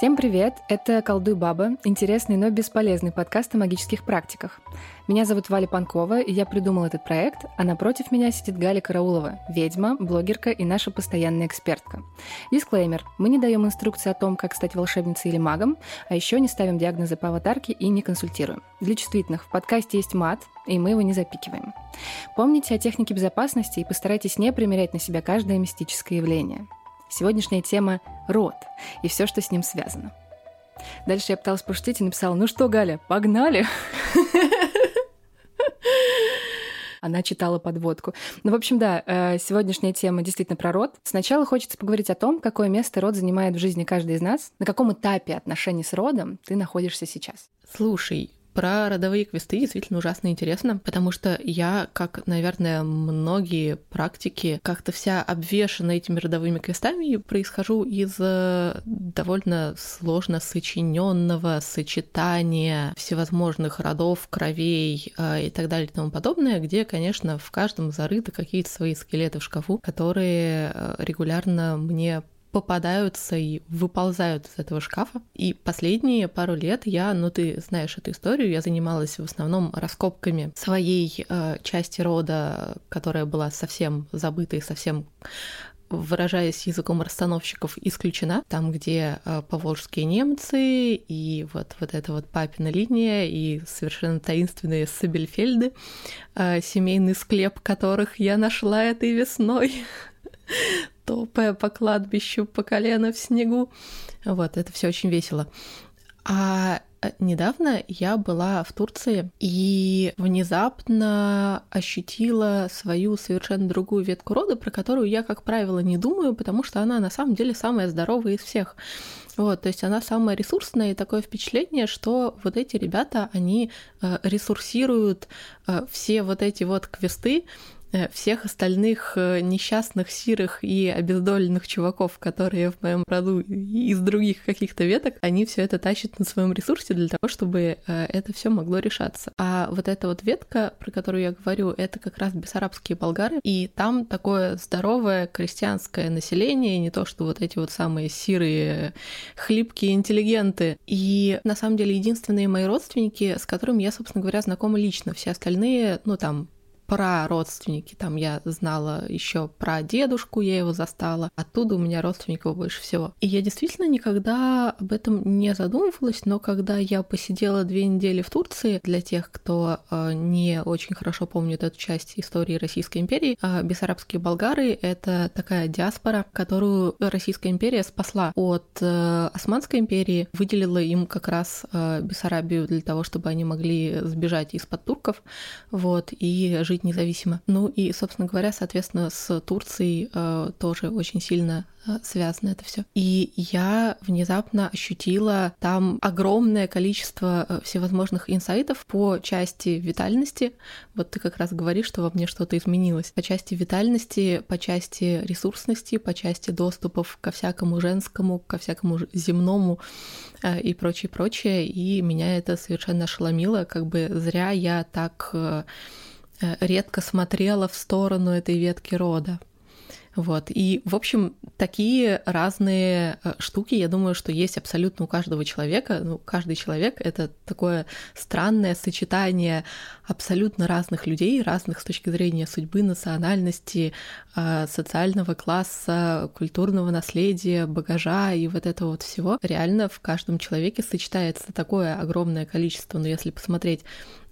Всем привет! Это «Колдуй баба» — интересный, но бесполезный подкаст о магических практиках. Меня зовут Валя Панкова, и я придумала этот проект, а напротив меня сидит Галя Караулова, ведьма, блогерка и наша постоянная экспертка. Дисклеймер. Мы не даем инструкции о том, как стать волшебницей или магом, а еще не ставим диагнозы по аватарке и не консультируем. Для чувствительных в подкасте есть мат, и мы его не запикиваем. Помните о технике безопасности и постарайтесь не примерять на себя каждое мистическое явление. Сегодняшняя тема — род и все, что с ним связано. Дальше я пыталась пошутить и написала, ну что, Галя, погнали? Она читала подводку. Ну, в общем, да, э, сегодняшняя тема действительно про род. Сначала хочется поговорить о том, какое место род занимает в жизни каждой из нас, на каком этапе отношений с родом ты находишься сейчас. Слушай, про родовые квесты действительно ужасно интересно, потому что я, как, наверное, многие практики, как-то вся обвешана этими родовыми квестами и происхожу из э, довольно сложно сочиненного сочетания всевозможных родов, кровей э, и так далее и тому подобное, где, конечно, в каждом зарыты какие-то свои скелеты в шкафу, которые э, регулярно мне попадаются и выползают из этого шкафа. И последние пару лет я, ну ты знаешь эту историю, я занималась в основном раскопками своей э, части рода, которая была совсем забыта и совсем выражаясь языком расстановщиков, исключена. Там, где э, поволжские немцы и вот, вот эта вот папина линия и совершенно таинственные Сабельфельды, э, семейный склеп которых я нашла этой весной. Топая по кладбищу по колено в снегу. Вот, это все очень весело. А э, недавно я была в Турции и внезапно ощутила свою совершенно другую ветку рода, про которую я, как правило, не думаю, потому что она на самом деле самая здоровая из всех. Вот, то есть она самая ресурсная, и такое впечатление, что вот эти ребята, они э, ресурсируют э, все вот эти вот квесты, всех остальных э, несчастных, сирых и обездоленных чуваков, которые в моем роду из других каких-то веток, они все это тащат на своем ресурсе для того, чтобы э, это все могло решаться. А вот эта вот ветка, про которую я говорю, это как раз бессарабские болгары, и там такое здоровое крестьянское население, не то, что вот эти вот самые сирые, хлипкие интеллигенты. И на самом деле единственные мои родственники, с которыми я, собственно говоря, знакома лично. Все остальные, ну там, про родственники. Там я знала еще про дедушку, я его застала. Оттуда у меня родственников больше всего. И я действительно никогда об этом не задумывалась, но когда я посидела две недели в Турции, для тех, кто э, не очень хорошо помнит эту часть истории Российской империи, э, бессарабские болгары — это такая диаспора, которую Российская империя спасла от э, Османской империи, выделила им как раз Бессарабию для того, чтобы они могли сбежать из-под турков, вот, и жить жить независимо. Ну и, собственно говоря, соответственно, с Турцией э, тоже очень сильно э, связано это все. И я внезапно ощутила там огромное количество э, всевозможных инсайтов по части витальности. Вот ты как раз говоришь, что во мне что-то изменилось. По части витальности, по части ресурсности, по части доступов ко всякому женскому, ко всякому земному э, и прочее, прочее. И меня это совершенно ошеломило. Как бы зря я так редко смотрела в сторону этой ветки рода. Вот. И, в общем, такие разные э, штуки, я думаю, что есть абсолютно у каждого человека. Ну, каждый человек — это такое странное сочетание абсолютно разных людей, разных с точки зрения судьбы, национальности, э, социального класса, культурного наследия, багажа и вот этого вот всего. Реально в каждом человеке сочетается такое огромное количество, но если посмотреть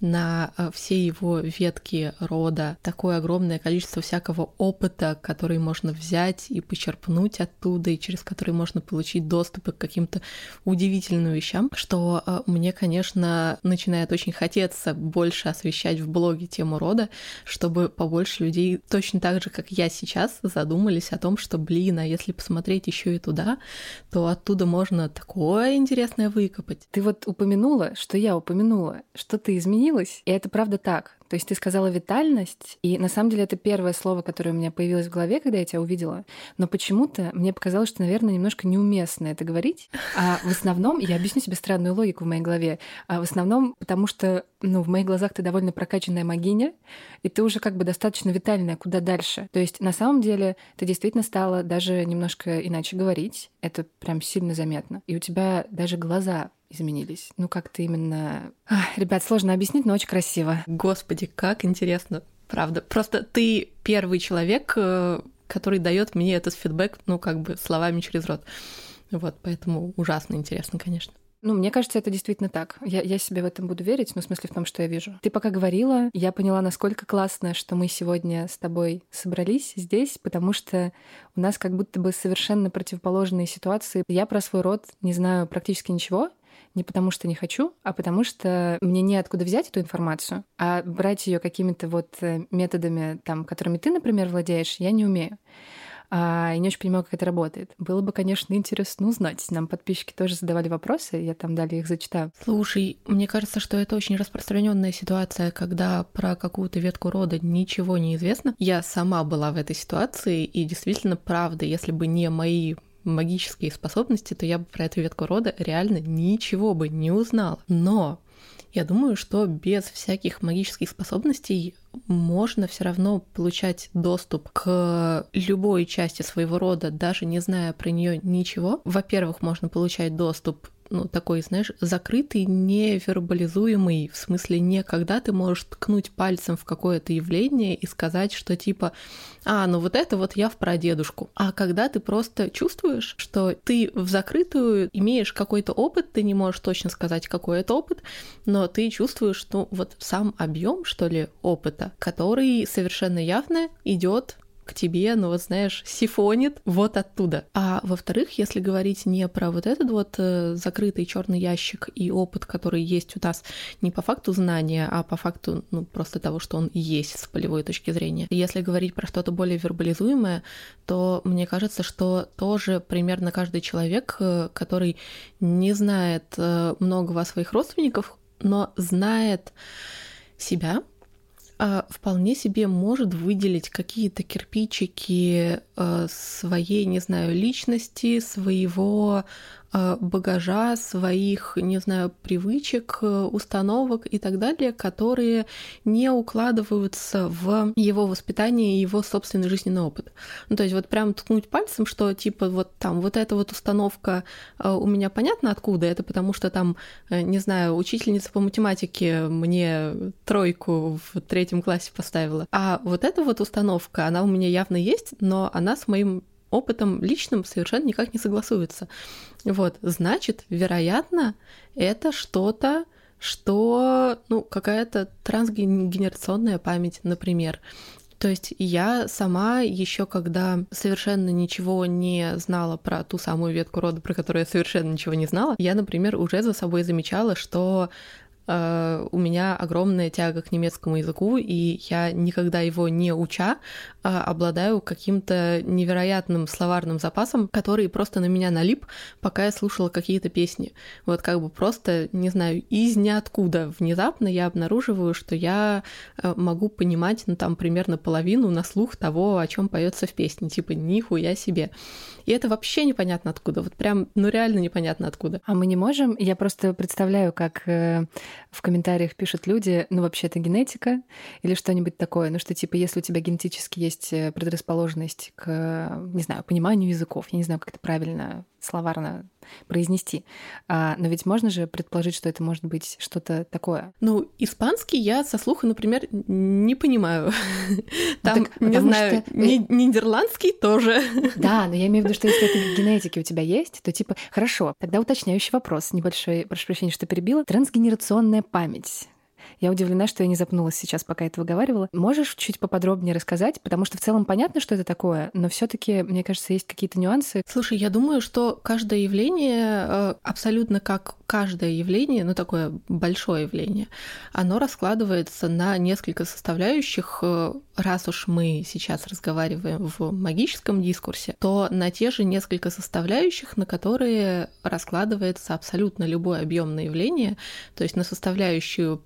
на э, все его ветки рода, такое огромное количество всякого опыта, который можно взять и почерпнуть оттуда, и через который можно получить доступ к каким-то удивительным вещам, что э, мне, конечно, начинает очень хотеться больше освещать в блоге тему рода, чтобы побольше людей точно так же, как я сейчас, задумались о том, что, блин, а если посмотреть еще и туда, то оттуда можно такое интересное выкопать. Ты вот упомянула, что я упомянула, что ты изменила изменилось. И это правда так. То есть ты сказала витальность, и на самом деле это первое слово, которое у меня появилось в голове, когда я тебя увидела. Но почему-то мне показалось, что, наверное, немножко неуместно это говорить. А в основном, я объясню себе странную логику в моей голове, а в основном потому что, ну, в моих глазах ты довольно прокачанная магиня, и ты уже как бы достаточно витальная, куда дальше. То есть на самом деле ты действительно стала даже немножко иначе говорить. Это прям сильно заметно. И у тебя даже глаза изменились. Ну, как-то именно... Ах, ребят, сложно объяснить, но очень красиво. Господи, как интересно. Правда. Просто ты первый человек, э, который дает мне этот фидбэк, ну, как бы словами через рот. Вот, поэтому ужасно интересно, конечно. Ну, мне кажется, это действительно так. Я, я себе в этом буду верить, ну, в смысле в том, что я вижу. Ты пока говорила, я поняла, насколько классно, что мы сегодня с тобой собрались здесь, потому что у нас как будто бы совершенно противоположные ситуации. Я про свой род не знаю практически ничего, не потому что не хочу, а потому что мне неоткуда взять эту информацию, а брать ее какими-то вот э, методами, там, которыми ты, например, владеешь, я не умею. А, и не очень понимаю, как это работает. Было бы, конечно, интересно узнать. Нам подписчики тоже задавали вопросы, я там далее их зачитаю. Слушай, мне кажется, что это очень распространенная ситуация, когда про какую-то ветку рода ничего не известно. Я сама была в этой ситуации, и действительно, правда, если бы не мои магические способности, то я бы про эту ветку рода реально ничего бы не узнала. Но я думаю, что без всяких магических способностей можно все равно получать доступ к любой части своего рода, даже не зная про нее ничего. Во-первых, можно получать доступ ну, такой, знаешь, закрытый, невербализуемый, в смысле не когда ты можешь ткнуть пальцем в какое-то явление и сказать, что типа, а, ну вот это вот я в прадедушку, а когда ты просто чувствуешь, что ты в закрытую имеешь какой-то опыт, ты не можешь точно сказать, какой это опыт, но ты чувствуешь, что вот сам объем, что ли, опыта, который совершенно явно идет к тебе, ну вот знаешь, сифонит вот оттуда. А во-вторых, если говорить не про вот этот вот э, закрытый черный ящик и опыт, который есть у нас не по факту знания, а по факту ну, просто того, что он есть с полевой точки зрения. Если говорить про что-то более вербализуемое, то мне кажется, что тоже примерно каждый человек, э, который не знает э, многого о своих родственниках, но знает себя, а, вполне себе может выделить какие-то кирпичики э, своей, не знаю, личности, своего багажа, своих, не знаю, привычек, э, установок и так далее, которые не укладываются в его воспитание и его собственный жизненный опыт. Ну, то есть вот прям ткнуть пальцем, что типа вот там вот эта вот установка э, у меня понятно откуда, это потому что там, не знаю, учительница по математике мне тройку в третьем классе поставила. А вот эта вот установка, она у меня явно есть, но она с моим опытом личным совершенно никак не согласуется. Вот, значит, вероятно, это что-то, что, ну, какая-то трансгенерационная память, например. То есть я сама еще когда совершенно ничего не знала про ту самую ветку рода, про которую я совершенно ничего не знала, я, например, уже за собой замечала, что Э, у меня огромная тяга к немецкому языку, и я никогда его не уча, а обладаю каким-то невероятным словарным запасом, который просто на меня налип, пока я слушала какие-то песни. Вот как бы просто, не знаю, из ниоткуда внезапно я обнаруживаю, что я э, могу понимать, ну, там, примерно половину на слух того, о чем поется в песне, типа нихуя себе. И это вообще непонятно откуда, вот прям, ну реально непонятно откуда. А мы не можем, я просто представляю, как э, в комментариях пишут люди, ну вообще это генетика или что-нибудь такое, ну что типа если у тебя генетически есть э, предрасположенность к, не знаю, пониманию языков, я не знаю, как это правильно словарно произнести. А, но ведь можно же предположить, что это может быть что-то такое. Ну, испанский я со слуха, например, не понимаю. Там, так, не знаю, что... Э, нидерландский тоже. Да, но я имею в виду, что если это в генетике у тебя есть, то типа, хорошо, тогда уточняющий вопрос, небольшой, прошу прощения, что перебила. Трансгенерационная память. Я удивлена, что я не запнулась сейчас, пока это выговаривала. Можешь чуть поподробнее рассказать? Потому что в целом понятно, что это такое, но все таки мне кажется, есть какие-то нюансы. Слушай, я думаю, что каждое явление, э, абсолютно как каждое явление, ну такое большое явление, оно раскладывается на несколько составляющих. Э, раз уж мы сейчас разговариваем в магическом дискурсе, то на те же несколько составляющих, на которые раскладывается абсолютно любое объемное явление, то есть на составляющую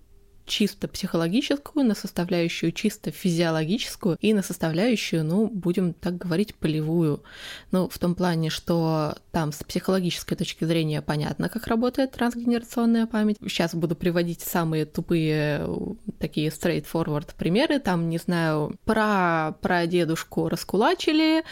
чисто психологическую, на составляющую чисто физиологическую и на составляющую, ну, будем так говорить, полевую. Ну, в том плане, что там с психологической точки зрения понятно, как работает трансгенерационная память. Сейчас буду приводить самые тупые такие straightforward примеры. Там, не знаю, про, про дедушку раскулачили,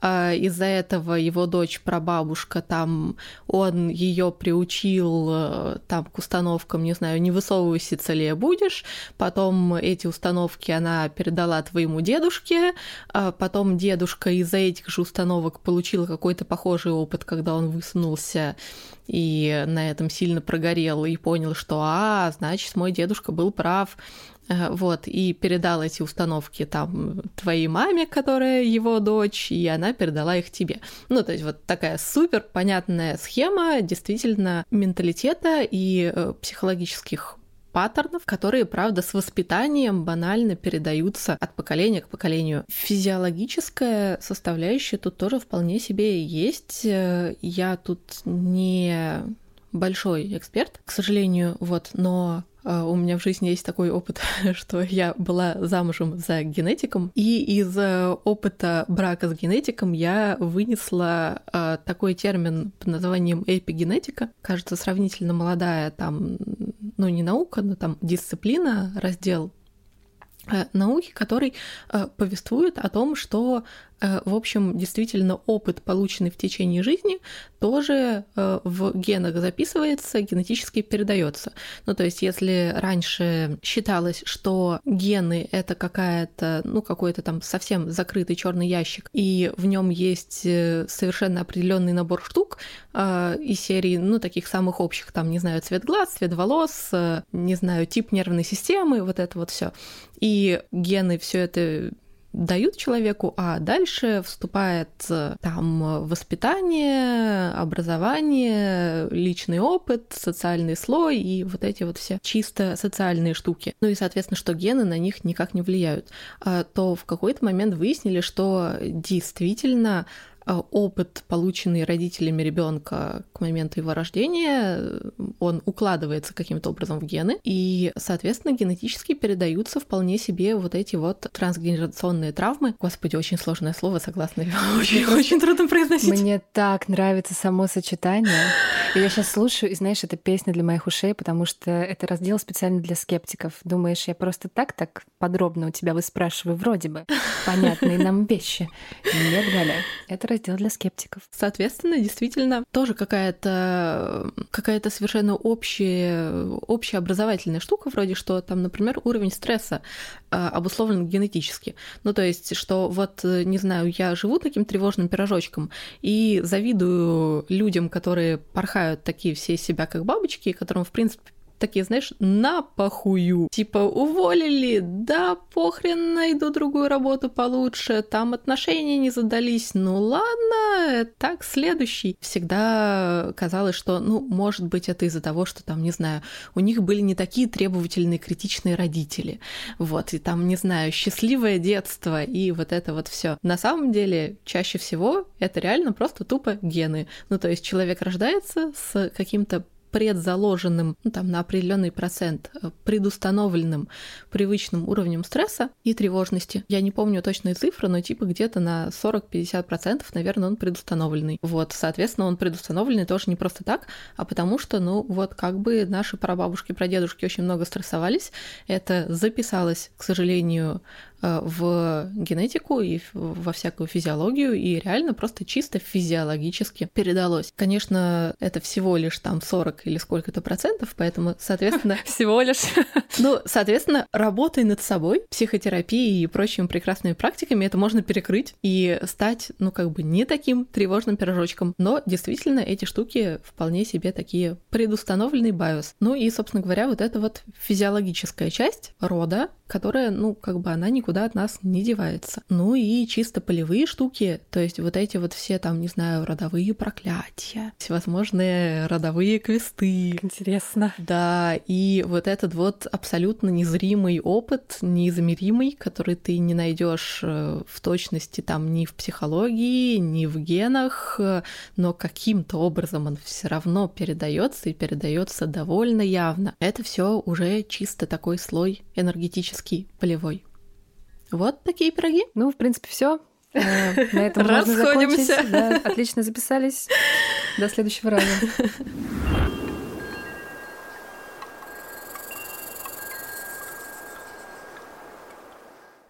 э, из-за этого его дочь прабабушка, там он ее приучил э, там к установкам, не знаю, не высовывайся целее будешь, потом эти установки она передала твоему дедушке, а потом дедушка из-за этих же установок получил какой-то похожий опыт, когда он высунулся и на этом сильно прогорел и понял, что, а, значит, мой дедушка был прав, э, вот, и передал эти установки там твоей маме, которая его дочь, и она передала их тебе. Ну, то есть вот такая супер понятная схема действительно менталитета и э, психологических паттернов, которые, правда, с воспитанием банально передаются от поколения к поколению. Физиологическая составляющая тут тоже вполне себе есть. Я тут не большой эксперт, к сожалению, вот, но у меня в жизни есть такой опыт, что я была замужем за генетиком, и из э, опыта брака с генетиком я вынесла а, такой термин под названием эпигенетика. Кажется, сравнительно молодая там, ну не наука, но там дисциплина, раздел э, науки, который э, повествует о том, что в общем, действительно опыт, полученный в течение жизни, тоже э, в генах записывается, генетически передается. Ну, то есть, если раньше считалось, что гены это какая-то, ну, какой-то там совсем закрытый черный ящик, и в нем есть э, совершенно определенный набор штук из серии, ну, таких самых общих, там, не знаю, цвет глаз, цвет волос, не знаю, тип нервной системы, вот это вот все. И гены все это дают человеку, а дальше вступает э, там воспитание, образование, личный опыт, социальный слой и вот эти вот все чисто социальные штуки. Ну и, соответственно, что гены на них никак не влияют. А то в какой-то момент выяснили, что действительно опыт, полученный родителями ребенка к моменту его рождения, он укладывается каким-то образом в гены, и, соответственно, генетически передаются вполне себе вот эти вот трансгенерационные травмы. Господи, очень сложное слово, согласна. Очень, очень трудно произносить. Мне так нравится само сочетание. Я сейчас слушаю, и знаешь, это песня для моих ушей, потому что это раздел специально для скептиков. Думаешь, я просто так так подробно у тебя выспрашиваю вроде бы понятные нам вещи. Нет, Галя, это раздел для скептиков. Соответственно, действительно, тоже какая-то какая-то совершенно общая, общая образовательная штука, вроде что там, например, уровень стресса э, обусловлен генетически. Ну, то есть, что вот, не знаю, я живу таким тревожным пирожочком и завидую людям, которые порхают такие все себя как бабочки, которым, в принципе, такие, знаешь, на похую. Типа, уволили, да похрен, найду другую работу получше, там отношения не задались, ну ладно, так, следующий. Всегда казалось, что, ну, может быть, это из-за того, что там, не знаю, у них были не такие требовательные, критичные родители. Вот, и там, не знаю, счастливое детство и вот это вот все. На самом деле, чаще всего это реально просто тупо гены. Ну, то есть человек рождается с каким-то предзаложенным, ну, там, на определенный процент, э, предустановленным привычным уровнем стресса и тревожности. Я не помню точные цифры, но типа где-то на 40-50%, наверное, он предустановленный. Вот, соответственно, он предустановленный тоже не просто так, а потому что, ну, вот как бы наши прабабушки, прадедушки очень много стрессовались, это записалось, к сожалению, в генетику и во всякую физиологию, и реально просто чисто физиологически передалось. Конечно, это всего лишь там 40 или сколько-то процентов, поэтому, соответственно... Всего лишь. Ну, соответственно, работой над собой, психотерапией и прочими прекрасными практиками это можно перекрыть и стать, ну, как бы не таким тревожным пирожочком. Но действительно эти штуки вполне себе такие предустановленный биос. Ну и, собственно говоря, вот эта вот физиологическая часть рода, которая, ну, как бы она никуда от нас не девается. Ну и чисто полевые штуки, то есть вот эти вот все там, не знаю, родовые проклятия, всевозможные родовые квесты. Интересно. Да, и вот этот вот абсолютно незримый опыт, неизмеримый, который ты не найдешь э, в точности там ни в психологии, ни в генах, но каким-то образом он все равно передается и передается довольно явно. Это все уже чисто такой слой энергетический, полевой. Вот такие пироги. Ну, в принципе, все. Э, на этом Расходимся. Да, отлично записались. До следующего раза.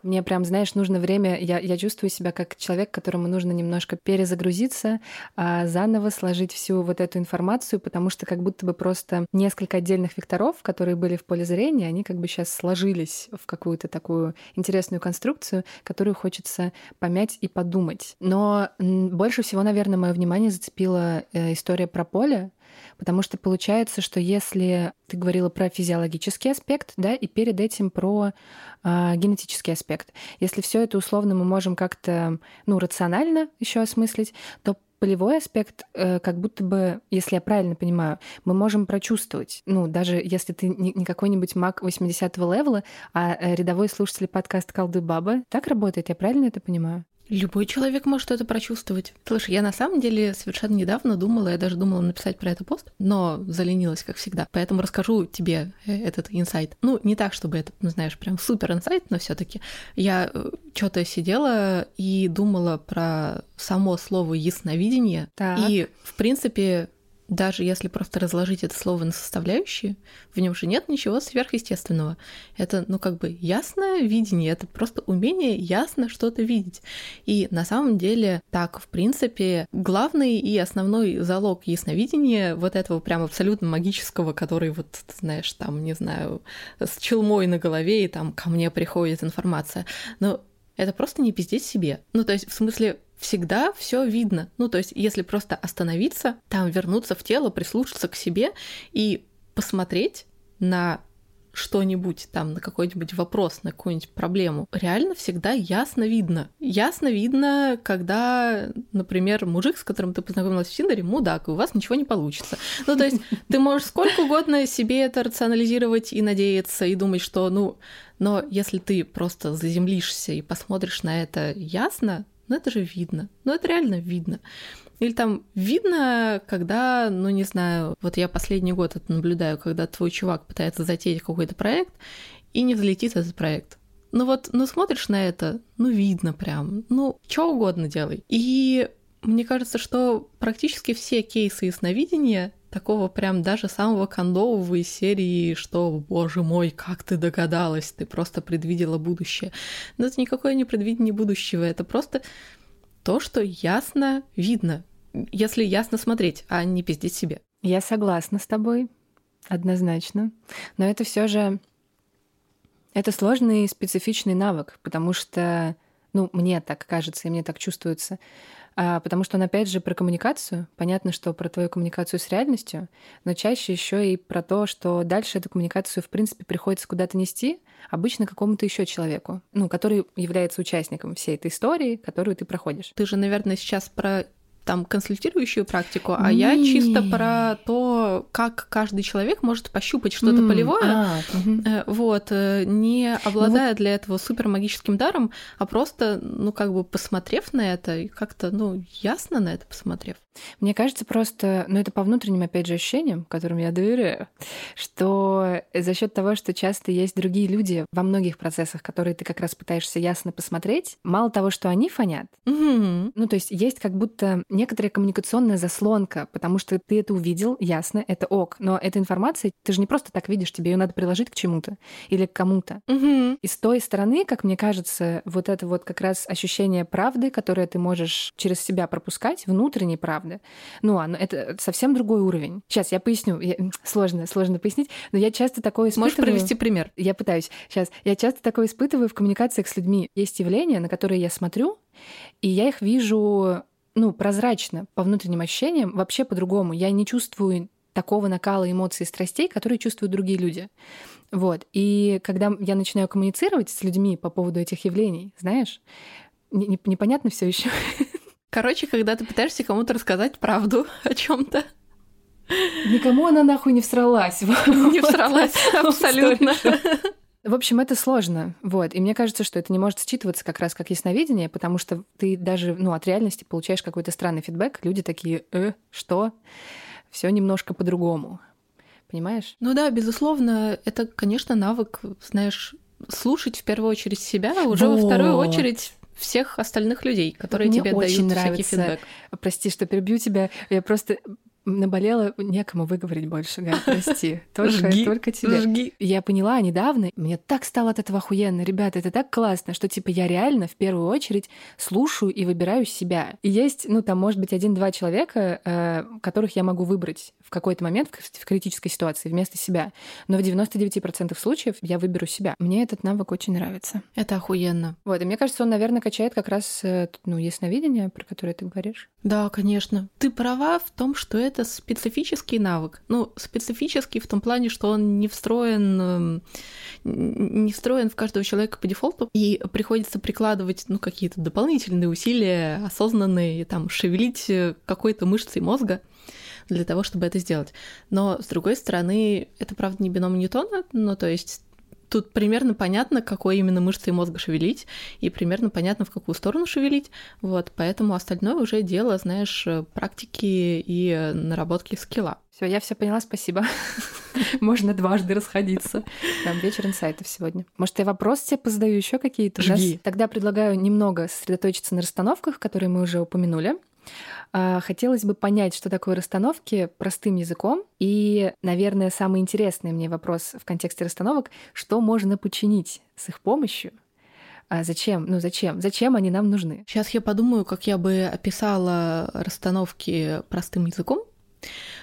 Мне прям, знаешь, нужно время, я, я чувствую себя как человек, которому нужно немножко перезагрузиться, а заново сложить всю вот эту информацию, потому что как будто бы просто несколько отдельных векторов, которые были в поле зрения, они как бы сейчас сложились в какую-то такую интересную конструкцию, которую хочется помять и подумать. Но больше всего, наверное, мое внимание зацепила э, история про поле, Потому что получается, что если ты говорила про физиологический аспект, да, и перед этим про э, генетический аспект, если все это условно мы можем как-то, ну, рационально еще осмыслить, то полевой аспект, э, как будто бы, если я правильно понимаю, мы можем прочувствовать. Ну, даже если ты не, какой-нибудь маг 80-го левела, а э, рядовой слушатель подкаста «Колды Баба». Так работает, я правильно это понимаю? Любой человек может это прочувствовать. Слушай, я на самом деле совершенно недавно думала, я даже думала написать про это пост, но заленилась, как всегда. Поэтому расскажу тебе э, этот инсайт. Ну, не так, чтобы это, ну, знаешь, прям супер инсайт, но все таки Я э, что-то сидела и думала про само слово ясновидение. Так. И, в принципе, даже если просто разложить это слово на составляющие, в нем же нет ничего сверхъестественного. Это, ну, как бы ясное видение, это просто умение ясно что-то видеть. И на самом деле так, в принципе, главный и основной залог ясновидения вот этого прям абсолютно магического, который вот, знаешь, там, не знаю, с челмой на голове, и там ко мне приходит информация. Но это просто не пиздеть себе. Ну, то есть, в смысле, всегда все видно. Ну, то есть, если просто остановиться, там вернуться в тело, прислушаться к себе и посмотреть на что-нибудь там, на какой-нибудь вопрос, на какую-нибудь проблему, реально всегда ясно видно. Ясно видно, когда, например, мужик, с которым ты познакомилась в Тиндере, мудак, и у вас ничего не получится. Ну, то есть ты можешь сколько угодно себе это рационализировать и надеяться, и думать, что, ну, но если ты просто заземлишься и посмотришь на это ясно, ну это же видно. Ну это реально видно. Или там видно, когда, ну не знаю, вот я последний год это наблюдаю, когда твой чувак пытается затеять какой-то проект и не взлетит этот проект. Ну вот, ну смотришь на это, ну видно прям, ну что угодно делай. И мне кажется, что практически все кейсы ясновидения такого прям даже самого кондового из серии, что, боже мой, как ты догадалась, ты просто предвидела будущее. Но это никакое не предвидение будущего, это просто то, что ясно видно, если ясно смотреть, а не пиздить себе. Я согласна с тобой, однозначно. Но это все же это сложный специфичный навык, потому что, ну, мне так кажется, и мне так чувствуется, а, потому что он опять же про коммуникацию. Понятно, что про твою коммуникацию с реальностью, но чаще еще и про то, что дальше эту коммуникацию, в принципе, приходится куда-то нести, обычно какому-то еще человеку, ну, который является участником всей этой истории, которую ты проходишь. Ты же, наверное, сейчас про там консультирующую практику, а не. я чисто про то, как каждый человек может пощупать что-то mm, полевое, а, угу. вот, э, не обладая ну, вот... для этого супер магическим даром, а просто, ну, как бы посмотрев на это, и как-то, ну, ясно на это посмотрев. Мне кажется просто, ну это по внутренним, опять же, ощущениям, которым я доверяю, что за счет того, что часто есть другие люди во многих процессах, которые ты как раз пытаешься ясно посмотреть, мало того, что они фонят, угу. ну то есть есть как будто некоторая коммуникационная заслонка, потому что ты это увидел, ясно, это ок, но эта информация, ты же не просто так видишь, тебе ее надо приложить к чему-то или к кому-то. Угу. И с той стороны, как мне кажется, вот это вот как раз ощущение правды, которое ты можешь через себя пропускать, внутренней правды, правда. Ну, оно, это совсем другой уровень. Сейчас я поясню. Я, сложно, сложно пояснить, но я часто такое испытываю. Можешь провести пример? Я пытаюсь. Сейчас. Я часто такое испытываю в коммуникациях с людьми. Есть явления, на которые я смотрю, и я их вижу ну, прозрачно, по внутренним ощущениям, вообще по-другому. Я не чувствую такого накала эмоций и страстей, которые чувствуют другие люди. Вот. И когда я начинаю коммуницировать с людьми по поводу этих явлений, знаешь, непонятно все еще. Короче, когда ты пытаешься кому-то рассказать правду о чем-то. Никому она нахуй не всралась. Не всралась, абсолютно. В общем, это сложно. Вот. И мне кажется, что это не может считываться как раз как ясновидение, потому что ты даже ну, от реальности получаешь какой-то странный фидбэк. Люди такие, э, что? Все немножко по-другому. Понимаешь? Ну да, безусловно, это, конечно, навык, знаешь, слушать в первую очередь себя, а уже вот. во вторую очередь всех остальных людей, которые Мне тебе дают нравится. всякий фидбэк. Прости, что перебью тебя. Я просто наболела, некому выговорить больше, Галь, прости. Только, жги, только тебе. Жги. Я поняла недавно, мне так стало от этого охуенно. Ребята, это так классно, что, типа, я реально в первую очередь слушаю и выбираю себя. И есть, ну, там, может быть, один-два человека, э, которых я могу выбрать в какой-то момент в критической ситуации вместо себя. Но в 99% случаев я выберу себя. Мне этот навык очень нравится. Это охуенно. Вот, и мне кажется, он, наверное, качает как раз, э, ну, ясновидение, про которое ты говоришь. Да, конечно. Ты права в том, что это специфический навык. Ну, специфический в том плане, что он не встроен, эм, не встроен в каждого человека по дефолту, и приходится прикладывать, ну, какие-то дополнительные усилия, осознанные, там, шевелить э, какой-то мышцей мозга для того, чтобы это сделать. Но, с другой стороны, это, правда, не бином Ньютона, ну, то есть тут примерно понятно, какой именно мышцей мозга шевелить, и примерно понятно, в какую сторону шевелить. Вот, поэтому остальное уже дело, знаешь, практики и наработки скилла. Все, я все поняла, спасибо. Можно дважды расходиться. Там вечер инсайтов сегодня. Может, я вопрос тебе позадаю еще какие-то? Жги. Тогда предлагаю немного сосредоточиться на расстановках, которые мы уже упомянули. А, хотелось бы понять, что такое расстановки простым языком. И, наверное, самый интересный мне вопрос в контексте расстановок, что можно починить с их помощью, а зачем? Ну зачем? Зачем они нам нужны? Сейчас я подумаю, как я бы описала расстановки простым языком.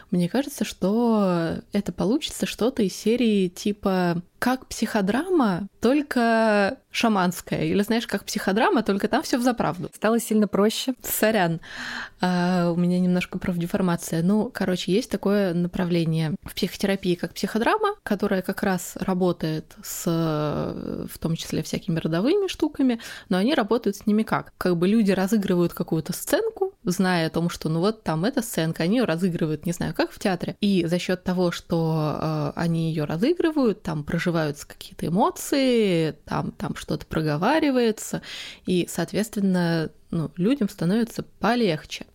Мне кажется, что это получится что-то из серии типа как психодрама, только шаманская. Или знаешь, как психодрама, только там все в заправду. Стало сильно проще. Сорян. А, у меня немножко профдеформация. Ну, короче, есть такое направление в психотерапии, как психодрама, которая как раз работает с, в том числе, всякими родовыми штуками, но они работают с ними как? Как бы люди разыгрывают какую-то сценку, зная о том, что ну вот там эта сценка, они ее разыгрывают, не знаю, как в театре. И за счет того, что э, они ее разыгрывают, там проживаются какие-то эмоции, там, там что-то проговаривается, и, соответственно, ну, людям становится полегче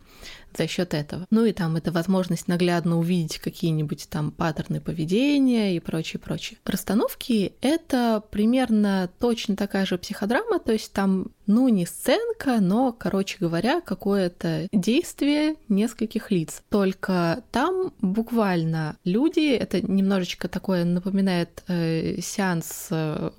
за счет этого. Ну и там это возможность наглядно увидеть какие-нибудь там паттерны поведения и прочее, прочее. Расстановки — это примерно точно такая же психодрама, то есть там, ну, не сценка, но, короче говоря, какое-то действие нескольких лиц. Только там буквально люди, это немножечко такое напоминает э, сеанс э,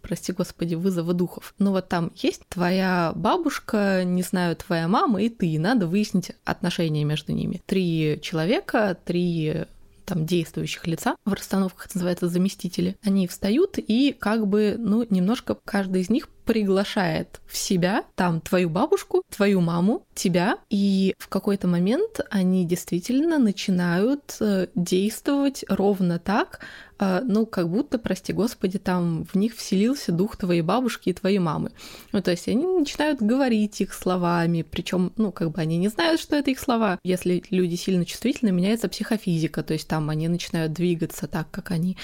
прости господи, вызова духов. Ну вот там есть твоя бабушка, не знаю, твоя мама и ты, надо выяснить отношения между ними. Три человека, три там действующих лица, в расстановках это называется заместители, они встают и как бы, ну, немножко каждый из них приглашает в себя там твою бабушку, твою маму, тебя, и в какой-то момент они действительно начинают э, действовать ровно так, ну, как будто, прости господи, там в них вселился дух твоей бабушки и твоей мамы. Ну, то есть они начинают говорить их словами, причем, ну, как бы они не знают, что это их слова. Если люди сильно чувствительны, меняется психофизика, то есть там они начинают двигаться так, как они.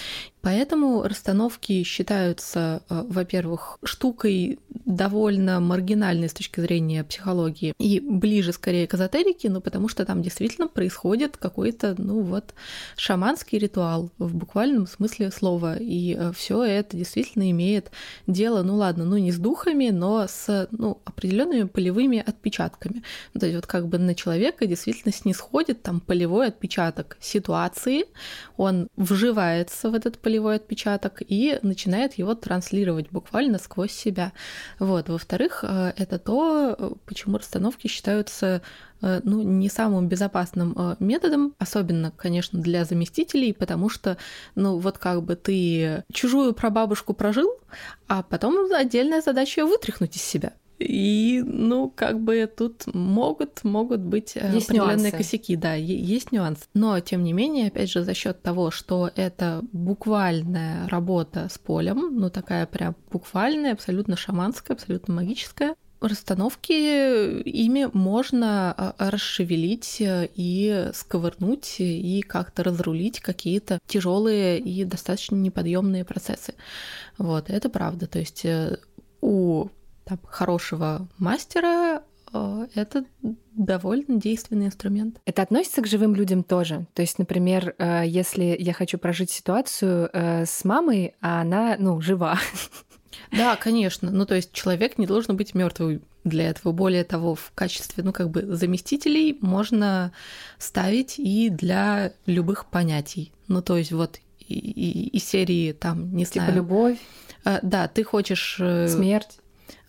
Поэтому расстановки считаются, э, во-первых, штукой довольно маргинальной с точки зрения психологии и ближе скорее к эзотерике, ну потому что там действительно происходит какой-то, ну вот, шаманский ритуал в буквальном смысле слова. И э, все это действительно имеет дело, ну ладно, ну не с духами, но с ну, определенными полевыми отпечатками. Ну, то есть вот как бы на человека действительно снисходит там полевой отпечаток ситуации, он вживается в этот полевой отпечаток и начинает его транслировать буквально сквозь себя. Вот. Во-вторых, э, это то, почему расстановки считаются э, ну, не самым безопасным э, методом, особенно, конечно, для заместителей, потому что, ну, вот как бы ты чужую прабабушку прожил, а потом отдельная задача вытряхнуть из себя. И, ну, как бы тут могут, могут быть э, есть определенные нюансы. косяки, да, есть нюанс. Но, тем не менее, опять же, за счет того, что это буквальная работа с полем, ну, такая прям буквальная, абсолютно шаманская, абсолютно магическая, расстановки ими можно а, расшевелить э, и сковырнуть и как-то разрулить какие-то тяжелые и достаточно неподъемные процессы. Вот, это правда. То есть э, у там, хорошего мастера э, это довольно действенный инструмент. Это относится к живым людям тоже. То есть, например, если я хочу прожить ситуацию с мамой, а она, ну, жива, Да, конечно. Ну, то есть человек не должен быть мертвым для этого. Более того, в качестве, ну, как бы заместителей можно ставить и для любых понятий. Ну, то есть вот из серии там, не типа знаю... Типа любовь. А, да, ты хочешь... Э, Смерть.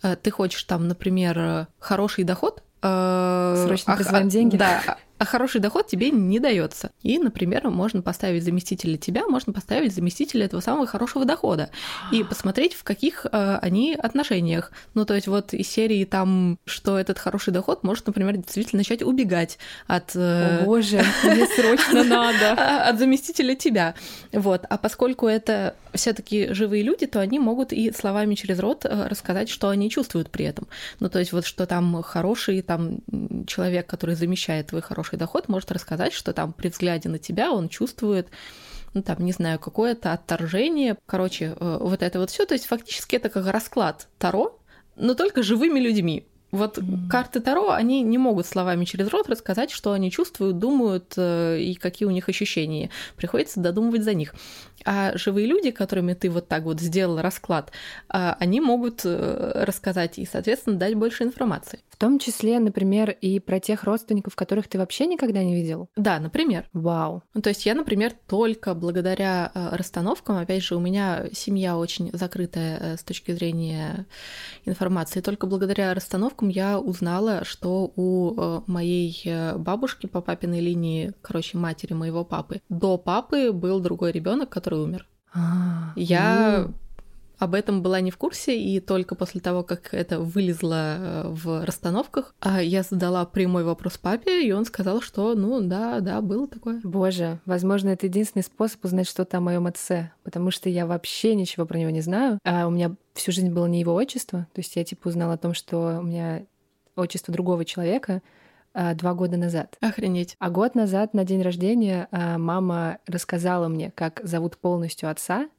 А, ты хочешь там, например, хороший доход, Срочно а, призываем деньги. Да, а хороший доход тебе не дается. И, например, можно поставить заместителя тебя, можно поставить заместителя этого самого хорошего дохода и посмотреть, в каких э, они отношениях. Ну, то есть вот из серии там, что этот хороший доход может, например, действительно начать убегать от... Э, О, боже, мне срочно надо. От заместителя тебя. Вот. А поскольку это все таки живые люди, то они могут и словами через рот э, рассказать, что они чувствуют при этом. Ну, то есть вот что там хороший там человек, который замещает твой хороший хороший доход, может рассказать, что там при взгляде на тебя он чувствует ну, там, не знаю, какое-то отторжение. Короче, э, вот это вот все. То есть фактически это как расклад Таро, но только живыми людьми. Вот mm. карты Таро, они не могут словами через рот рассказать, что они чувствуют, думают э, и какие у них ощущения. Приходится додумывать за них. А живые люди, которыми ты вот так вот сделал расклад, э, они могут э, рассказать и, соответственно, дать больше информации. В том числе, например, и про тех родственников, которых ты вообще никогда не видел? Да, например. Вау. Ну, то есть я, например, только благодаря э, расстановкам, опять же, у меня семья очень закрытая э, с точки зрения информации, только благодаря расстановкам я узнала, что у э, моей бабушки по папиной линии, короче, матери моего папы, до папы был другой ребенок, который умер. А, я ну об этом была не в курсе, и только после того, как это вылезло э, в расстановках, а я задала прямой вопрос папе, и он сказал, что, ну, да, да, было такое. Боже, возможно, это единственный способ узнать что-то о моем отце, потому что я вообще ничего про него не знаю, а у меня всю жизнь было не его отчество, то есть я, типа, узнала о том, что у меня отчество другого человека, а, два года назад. Охренеть. А год назад на день рождения а, мама рассказала мне, как зовут полностью отца,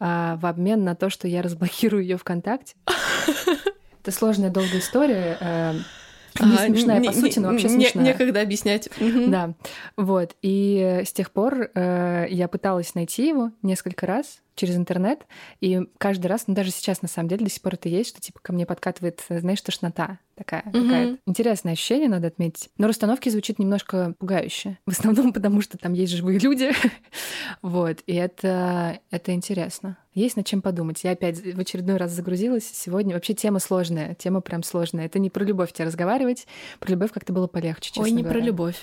а, в обмен на то, что я разблокирую ее ВКонтакте. Это сложная долгая история. Э, не а, смешная, не, по сути, но вообще смешная. Некогда объяснять. Да. Вот. И с тех пор э, я пыталась найти его несколько раз, через интернет, и каждый раз, ну даже сейчас на самом деле до сих пор это есть, что типа ко мне подкатывает, знаешь, тошнота такая mm-hmm. какая-то. Интересное ощущение, надо отметить. Но расстановки звучит немножко пугающе. В основном потому, что там есть живые люди. вот, и это, это интересно. Есть над чем подумать. Я опять в очередной раз загрузилась сегодня. Вообще тема сложная, тема прям сложная. Это не про любовь тебе разговаривать, про любовь как-то было полегче, честно Ой, не говоря. про любовь.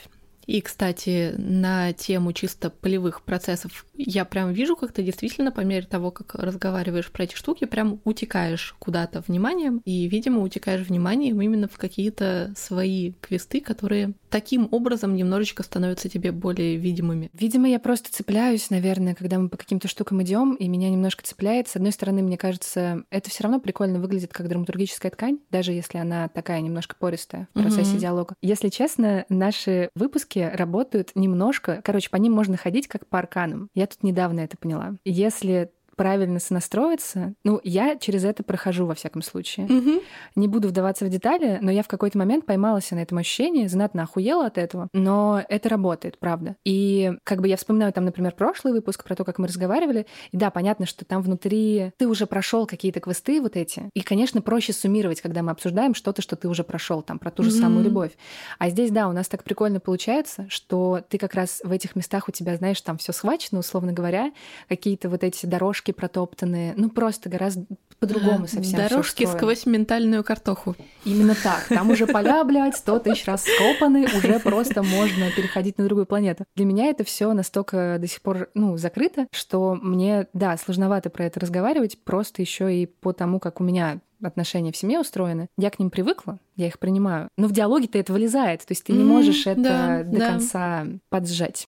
И, кстати, на тему чисто полевых процессов я прям вижу, как ты действительно по мере того, как разговариваешь про эти штуки, прям утекаешь куда-то вниманием, и, видимо, утекаешь вниманием именно в какие-то свои квесты, которые таким образом немножечко становятся тебе более видимыми. Видимо, я просто цепляюсь, наверное, когда мы по каким-то штукам идем, и меня немножко цепляет. С одной стороны, мне кажется, это все равно прикольно выглядит как драматургическая ткань, даже если она такая немножко пористая в процессе mm-hmm. диалога. Если честно, наши выпуски штуки работают немножко, короче, по ним можно ходить как по арканам. Я тут недавно это поняла. Если правильно сонастроиться, ну, я через это прохожу во всяком случае. Угу. Не буду вдаваться в детали, но я в какой-то момент поймалась на этом ощущении, знатно охуела от этого, но это работает, правда. И как бы я вспоминаю там, например, прошлый выпуск про то, как мы разговаривали, и да, понятно, что там внутри ты уже прошел какие-то квесты вот эти, и, конечно, проще суммировать, когда мы обсуждаем что-то, что ты уже прошел там, про ту же mm самую любовь. А здесь, да, у нас так прикольно получается, что ты как раз в этих местах у тебя, знаешь, там все схвачено, условно говоря, какие-то вот эти дорожки дорожки протоптанные, ну просто гораздо по-другому совсем. Дорожки сквозь ментальную картоху. Именно так. Там уже поля, блядь, сто тысяч раз скопаны, уже просто можно переходить на другую планету. Для меня это все настолько до сих пор, ну, закрыто, что мне, да, сложновато про это разговаривать, просто еще и по тому, как у меня отношения в семье устроены, я к ним привыкла, я их принимаю. Но в диалоге-то это вылезает, то есть ты не можешь это да, до да. конца поджать.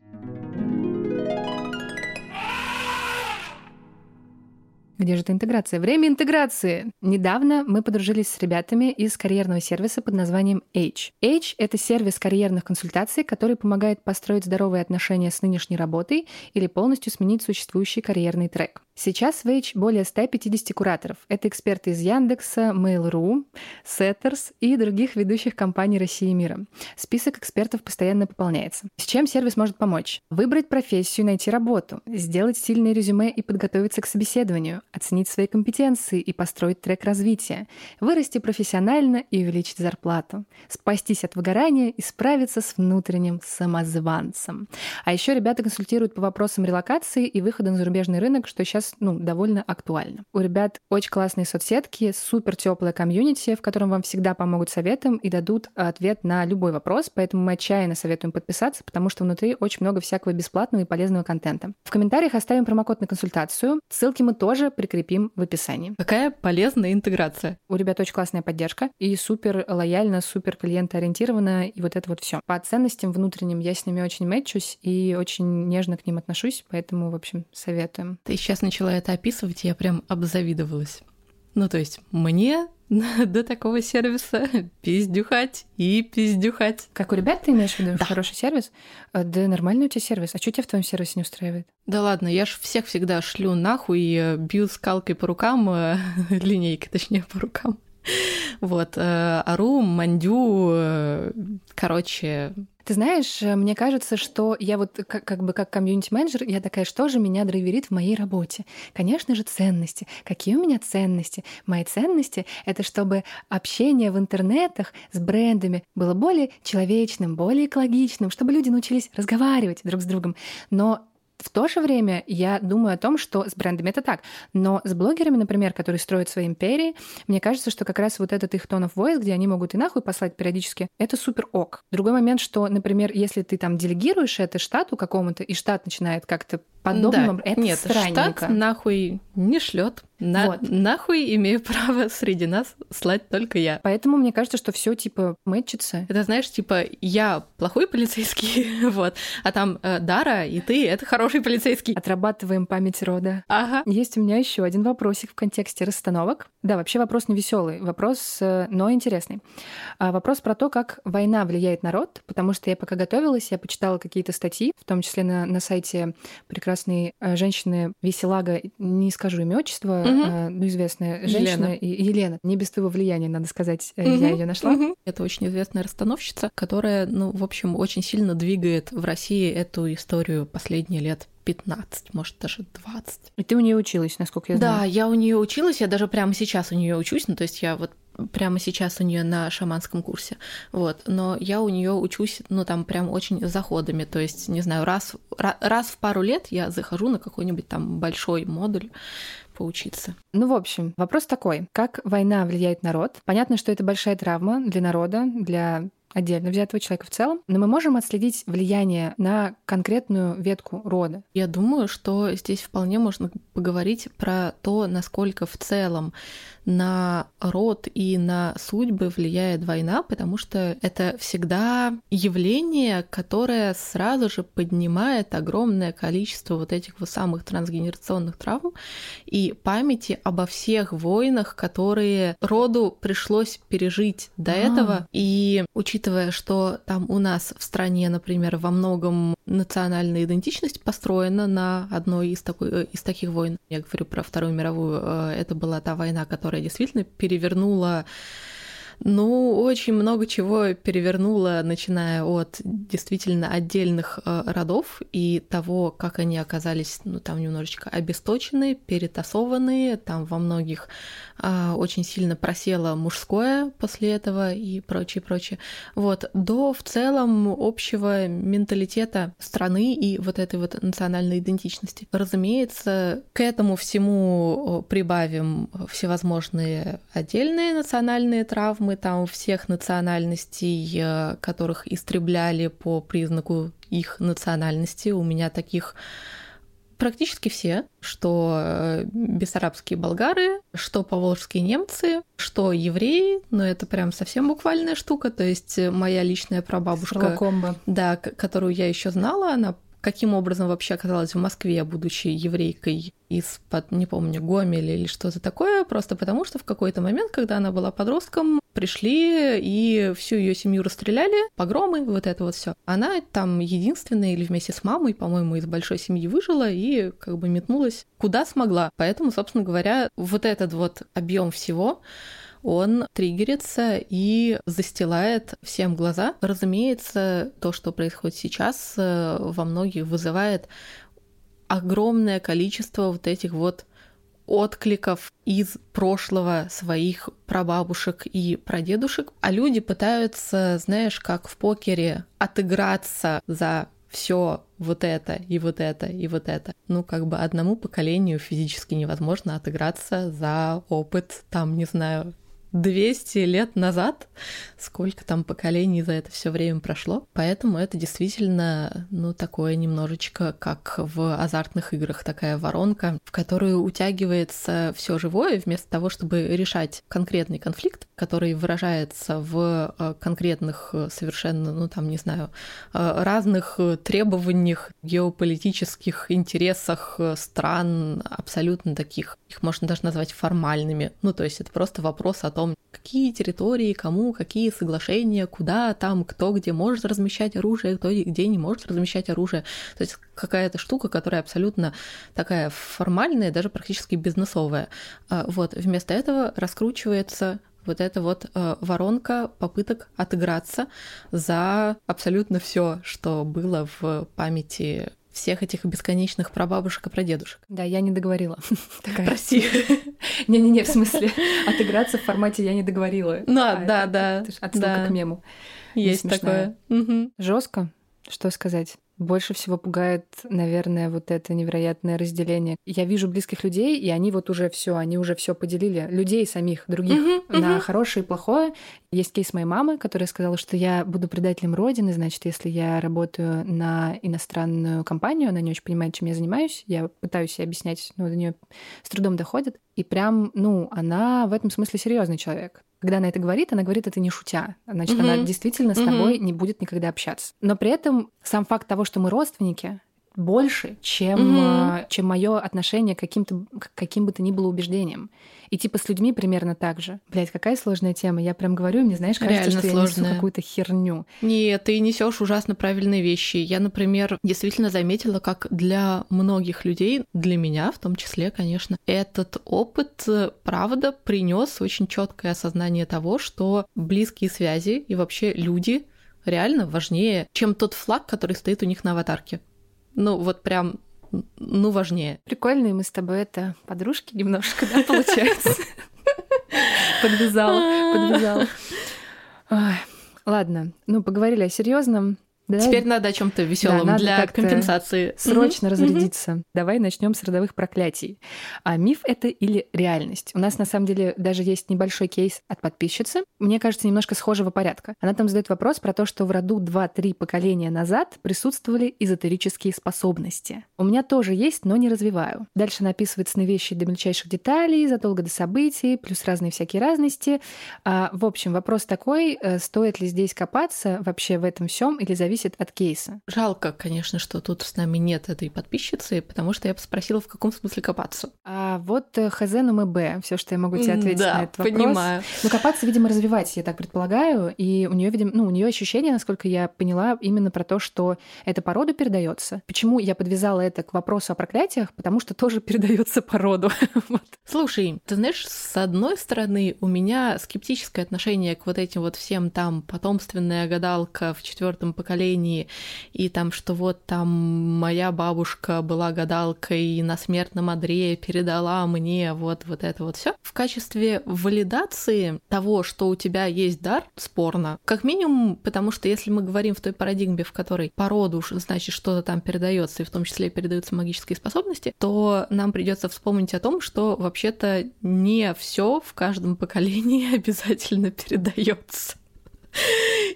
Где же эта интеграция? Время интеграции! Недавно мы подружились с ребятами из карьерного сервиса под названием H. H — это сервис карьерных консультаций, который помогает построить здоровые отношения с нынешней работой или полностью сменить существующий карьерный трек. Сейчас в H более 150 кураторов. Это эксперты из Яндекса, Mail.ru, Setters и других ведущих компаний России и мира. Список экспертов постоянно пополняется. С чем сервис может помочь? Выбрать профессию, найти работу, сделать сильное резюме и подготовиться к собеседованию, оценить свои компетенции и построить трек развития, вырасти профессионально и увеличить зарплату, спастись от выгорания и справиться с внутренним самозванцем. А еще ребята консультируют по вопросам релокации и выхода на зарубежный рынок, что сейчас ну, довольно актуально. У ребят очень классные соцсетки, супер теплая комьюнити, в котором вам всегда помогут советом и дадут ответ на любой вопрос, поэтому мы отчаянно советуем подписаться, потому что внутри очень много всякого бесплатного и полезного контента. В комментариях оставим промокод на консультацию. Ссылки мы тоже прикрепим в описании. Какая полезная интеграция. У ребят очень классная поддержка и супер лояльно, супер клиентоориентированно и вот это вот все. По ценностям внутренним я с ними очень мэтчусь и очень нежно к ним отношусь, поэтому, в общем, советуем. Ты сейчас начала это описывать, я прям обзавидовалась. Ну, то есть мне до такого сервиса пиздюхать и пиздюхать. Как у ребят ты имеешь в виду да. хороший сервис? А, да нормальный у тебя сервис. А что тебя в твоем сервисе не устраивает? Да ладно, я ж всех всегда шлю нахуй и э, бью скалкой по рукам, э, линейкой точнее по рукам. Вот, э, ору, мандю, короче, ты знаешь, э, мне кажется, что я вот как, как бы как комьюнити-менеджер, я такая, что же меня драйверит в моей работе? Конечно же, ценности. Какие у меня ценности? Мои ценности — это чтобы общение в интернетах с брендами было более человечным, более экологичным, чтобы люди научились разговаривать друг с другом. Но в то же время я думаю о том, что с брендами это так, но с блогерами, например, которые строят свои империи, мне кажется, что как раз вот этот их tone of где они могут и нахуй послать периодически, это супер ок. Другой момент, что, например, если ты там делегируешь это штату какому-то, и штат начинает как-то подобным, да. это Нет, странненько. штат нахуй не шлет. На, вот. Нахуй имею право среди нас слать только я. Поэтому мне кажется, что все типа мэтчится. Это знаешь, типа я плохой полицейский, вот, а там э, Дара и ты это хороший полицейский. Отрабатываем память рода. Ага. Есть у меня еще один вопросик в контексте расстановок. Да, вообще вопрос не веселый, вопрос, э, но интересный. А, вопрос про то, как война влияет на род, потому что я пока готовилась, я почитала какие-то статьи, в том числе на, на сайте прекрасной э, женщины Веселага, не скажу имя отчество, угу. ну, известная женщина Елена. Елена. Не без твоего влияния, надо сказать, угу. я ее нашла. Угу. Это очень известная расстановщица, которая, ну, в общем, очень сильно двигает в России эту историю последние лет 15, может, даже 20. И ты у нее училась, насколько я знаю? Да, я у нее училась, я даже прямо сейчас у нее учусь, ну, то есть я вот прямо сейчас у нее на шаманском курсе. Вот. Но я у нее учусь, ну, там прям очень заходами. То есть, не знаю, раз, раз в пару лет я захожу на какой-нибудь там большой модуль поучиться. Ну, в общем, вопрос такой. Как война влияет на народ? Понятно, что это большая травма для народа, для отдельно взятого человека в целом, но мы можем отследить влияние на конкретную ветку рода. Я думаю, что здесь вполне можно поговорить про то, насколько в целом на род и на судьбы влияет война, потому что это всегда явление, которое сразу же поднимает огромное количество вот этих вот самых трансгенерационных травм и памяти обо всех войнах, которые роду пришлось пережить до а. этого. И учитывая, что там у нас в стране, например, во многом национальная идентичность построена на одной из, такой, э, из таких войн. Я говорю про Вторую мировую. Э, это была та война, которая действительно перевернула ну, очень много чего перевернуло, начиная от действительно отдельных э, родов и того, как они оказались, ну, там немножечко обесточены, перетасованы, там во многих очень сильно просело мужское после этого и прочее, прочее. Вот, до в целом общего менталитета страны и вот этой вот национальной идентичности. Разумеется, к этому всему прибавим всевозможные отдельные национальные травмы, травмы там всех национальностей, э, которых истребляли по признаку их национальности. У меня таких Практически все, что э, бессарабские болгары, что поволжские немцы, что евреи, но это прям совсем буквальная штука, то есть моя личная прабабушка, Срлакомба. да, которую я еще знала, она каким образом вообще оказалась в Москве, будучи еврейкой из-под, не помню, Гомеля или что-то такое, просто потому что в какой-то момент, когда она была подростком, пришли и всю ее семью расстреляли, погромы, вот это вот все. Она там единственная или вместе с мамой, по-моему, из большой семьи выжила и как бы метнулась куда смогла. Поэтому, собственно говоря, вот этот вот объем всего он триггерится и застилает всем глаза. Разумеется, то, что происходит сейчас, э, во многих вызывает огромное количество вот этих вот откликов из прошлого своих прабабушек и прадедушек, а люди пытаются, знаешь, как в покере, отыграться за все вот это и вот это и вот это. Ну, как бы одному поколению физически невозможно отыграться за опыт, там, не знаю, 200 лет назад, сколько там поколений за это все время прошло. Поэтому это действительно, ну, такое немножечко, как в азартных играх, такая воронка, в которую утягивается все живое, вместо того, чтобы решать конкретный конфликт, который выражается в э, конкретных э, совершенно, ну, там, не знаю, э, разных требованиях, геополитических интересах стран, абсолютно таких. Их можно даже назвать формальными. Ну, то есть это просто вопрос о том, том, какие территории, кому, какие соглашения, куда там, кто где может размещать оружие, кто где не может размещать оружие. То есть какая-то штука, которая абсолютно такая формальная, даже практически бизнесовая. А, вот, вместо этого раскручивается вот эта вот э, воронка попыток отыграться за абсолютно все, что было в памяти всех этих бесконечных прабабушек и прадедушек. Да, я не договорила. Прости. Не-не-не, в смысле, отыграться в формате «я не договорила». Ну, да, да. Отсылка к мему. Есть такое. Жестко, что сказать. Больше всего пугает, наверное, вот это невероятное разделение. Я вижу близких людей, и они вот уже все, они уже все поделили. Людей самих, других, uh-huh, uh-huh. на хорошее и плохое. Есть кейс моей мамы, которая сказала, что я буду предателем Родины, значит, если я работаю на иностранную компанию, она не очень понимает, чем я занимаюсь, я пытаюсь ей объяснять, но до нее с трудом доходит. И прям, ну, она в этом смысле серьезный человек. Когда она это говорит, она говорит это не шутя. Значит, mm-hmm. она действительно с тобой mm-hmm. не будет никогда общаться. Но при этом сам факт того, что мы родственники, больше, чем, mm-hmm. чем мое отношение к каким-то каким бы то ни было убеждением. И типа с людьми примерно так же. Блять, какая сложная тема. Я прям говорю, мне знаешь, кажется, Реально что сложная. я несу какую-то херню. Нет, ты несешь ужасно правильные вещи. Я, например, действительно заметила, как для многих людей, для меня в том числе, конечно, этот опыт, правда, принес очень четкое осознание того, что близкие связи и вообще люди реально важнее, чем тот флаг, который стоит у них на аватарке. Ну, вот прям ну, важнее. Прикольно, и мы с тобой это подружки немножко, да, получается? Подвязала, подвязала. Ладно, ну, поговорили о серьезном. Да? Теперь надо о чем-то веселом да, для компенсации. Срочно mm-hmm. разрядиться. Mm-hmm. Давай начнем с родовых проклятий. А миф это или реальность? У нас на самом деле даже есть небольшой кейс от подписчицы. Мне кажется, немножко схожего порядка. Она там задает вопрос про то, что в роду 2-3 поколения назад присутствовали эзотерические способности. У меня тоже есть, но не развиваю. Дальше написывает сны вещи до мельчайших деталей, задолго до событий, плюс разные всякие разности. А, в общем, вопрос такой, э, стоит ли здесь копаться вообще в этом всем или зависит зависит от кейса. Жалко, конечно, что тут с нами нет этой подписчицы, потому что я бы спросила, в каком смысле копаться. А вот э, ХЗ на МБ, все, что я могу тебе ответить да, на этот вопрос. понимаю. Ну, копаться, видимо, развивать, я так предполагаю, и у нее, видимо, ну, у нее ощущение, насколько я поняла, именно про то, что эта порода передается. Почему я подвязала это к вопросу о проклятиях? Потому что тоже передается по роду. вот. Слушай, ты знаешь, с одной стороны, у меня скептическое отношение к вот этим вот всем там потомственная гадалка в четвертом поколении поколении, и там, что вот там моя бабушка была гадалкой и на смертном одре передала мне вот, вот это вот все. В качестве валидации того, что у тебя есть дар, спорно. Как минимум, потому что если мы говорим в той парадигме, в которой по роду, значит, что-то там передается, и в том числе передаются магические способности, то нам придется вспомнить о том, что вообще-то не все в каждом поколении обязательно передается.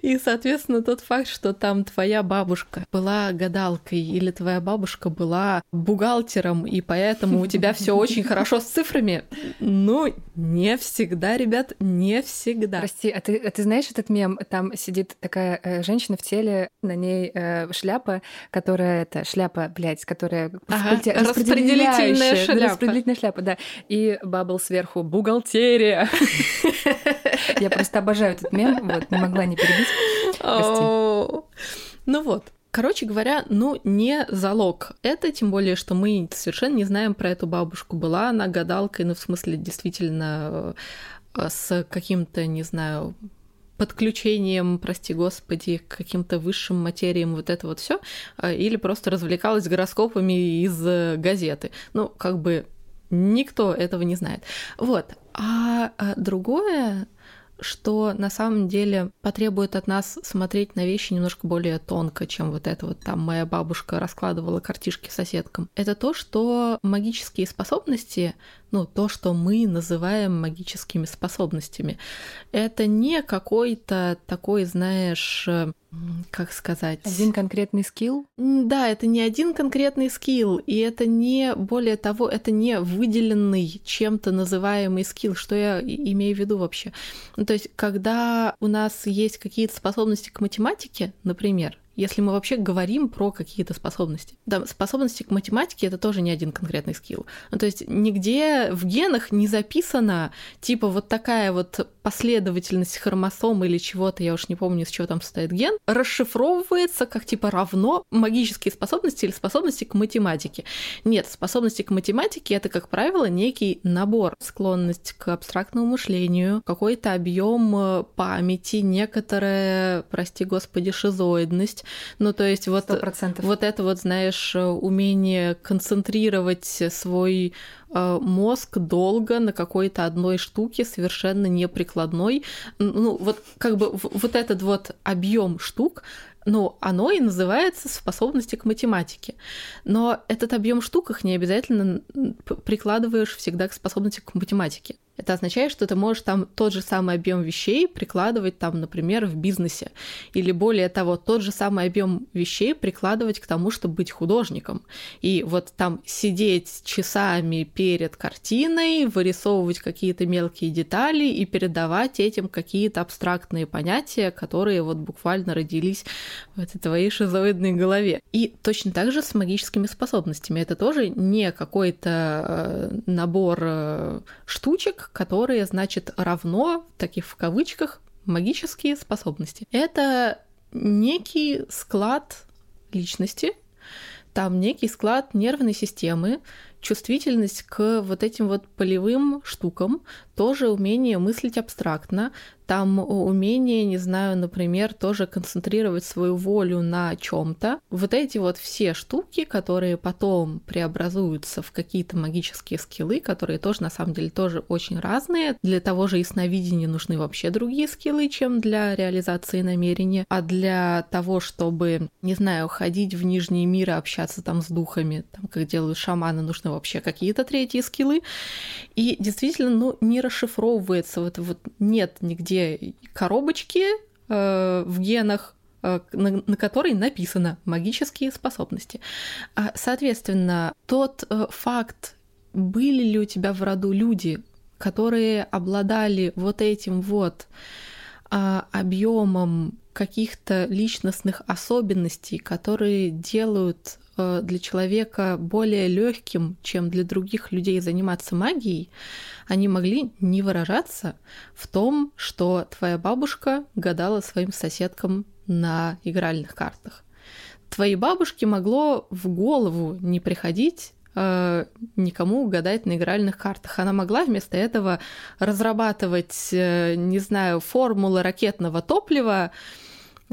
И, соответственно, тот факт, что там твоя бабушка была гадалкой или твоя бабушка была бухгалтером, и поэтому у тебя все очень хорошо с цифрами, ну, не всегда, ребят, не всегда. Прости, а ты, а ты знаешь этот мем? Там сидит такая э, женщина в теле, на ней э, шляпа, которая это шляпа, блядь, которая ага, распределительная шляпа. Распределительная шляпа, да. И бабл сверху бухгалтерия. Я просто обожаю этот мем, вот, не могла не перебить. Ну вот, Короче говоря, ну не залог. Это тем более, что мы совершенно не знаем про эту бабушку. Была она гадалкой, ну в смысле действительно э, с каким-то, не знаю, подключением, прости господи, к каким-то высшим материям, вот это вот все, э, или просто развлекалась гороскопами из э, газеты. Ну, как бы никто этого не знает. Вот. А, а другое, что на самом деле потребует от нас смотреть на вещи немножко более тонко, чем вот это вот там моя бабушка раскладывала картишки соседкам. Это то, что магические способности ну, то, что мы называем магическими способностями. Это не какой-то такой, знаешь, как сказать... Один конкретный скилл? Да, это не один конкретный скилл, и это не, более того, это не выделенный чем-то называемый скилл, что я имею в виду вообще. Ну, то есть, когда у нас есть какие-то способности к математике, например, если мы вообще говорим про какие-то способности. Да, способности к математике это тоже не один конкретный скилл. Ну, то есть нигде в генах не записано, типа, вот такая вот последовательность хромосом или чего-то, я уж не помню, из чего там состоит ген, расшифровывается как типа равно магические способности или способности к математике. Нет, способности к математике это, как правило, некий набор, склонность к абстрактному мышлению, какой-то объем э, памяти, некоторая, прости господи, шизоидность, есть, ну, то есть вот, 100%. вот это вот, знаешь, умение концентрировать свой э, мозг долго на какой-то одной штуке, совершенно неприкладной. Ну, вот как бы вот этот вот объем штук, ну, оно и называется способности к математике. Но этот объем штук их не обязательно прикладываешь всегда к способности к математике. Это означает, что ты можешь там тот же самый объем вещей прикладывать там, например, в бизнесе. Или более того, тот же самый объем вещей прикладывать к тому, чтобы быть художником. И вот там сидеть часами перед картиной, вырисовывать какие-то мелкие детали и передавать этим какие-то абстрактные понятия, которые вот буквально родились в этой твоей шизоидной голове. И точно так же с магическими способностями. Это тоже не какой-то э, набор э, которые, значит, равно, таких в кавычках, магические способности. Это некий склад личности, там некий склад нервной системы, чувствительность к вот этим вот полевым штукам, тоже умение мыслить абстрактно, там умение, не знаю, например, тоже концентрировать свою волю на чем-то. Вот эти вот все штуки, которые потом преобразуются в какие-то магические скиллы, которые тоже на самом деле тоже очень разные. Для того же ясновидения нужны вообще другие скиллы, чем для реализации намерения. А для того, чтобы, не знаю, ходить в нижние миры, общаться там с духами, там, как делают шаманы, нужны вообще какие-то третьи скиллы. И действительно, ну, не расшифровывается, вот, вот нет нигде коробочки э, в генах, э, на, на которой написано магические способности. А, соответственно, тот э, факт, были ли у тебя в роду люди, которые обладали вот этим вот э, объемом каких-то личностных особенностей, которые делают для человека более легким, чем для других людей заниматься магией, они могли не выражаться в том, что твоя бабушка гадала своим соседкам на игральных картах. Твоей бабушке могло в голову не приходить э, никому гадать на игральных картах. Она могла вместо этого разрабатывать, э, не знаю, формулы ракетного топлива,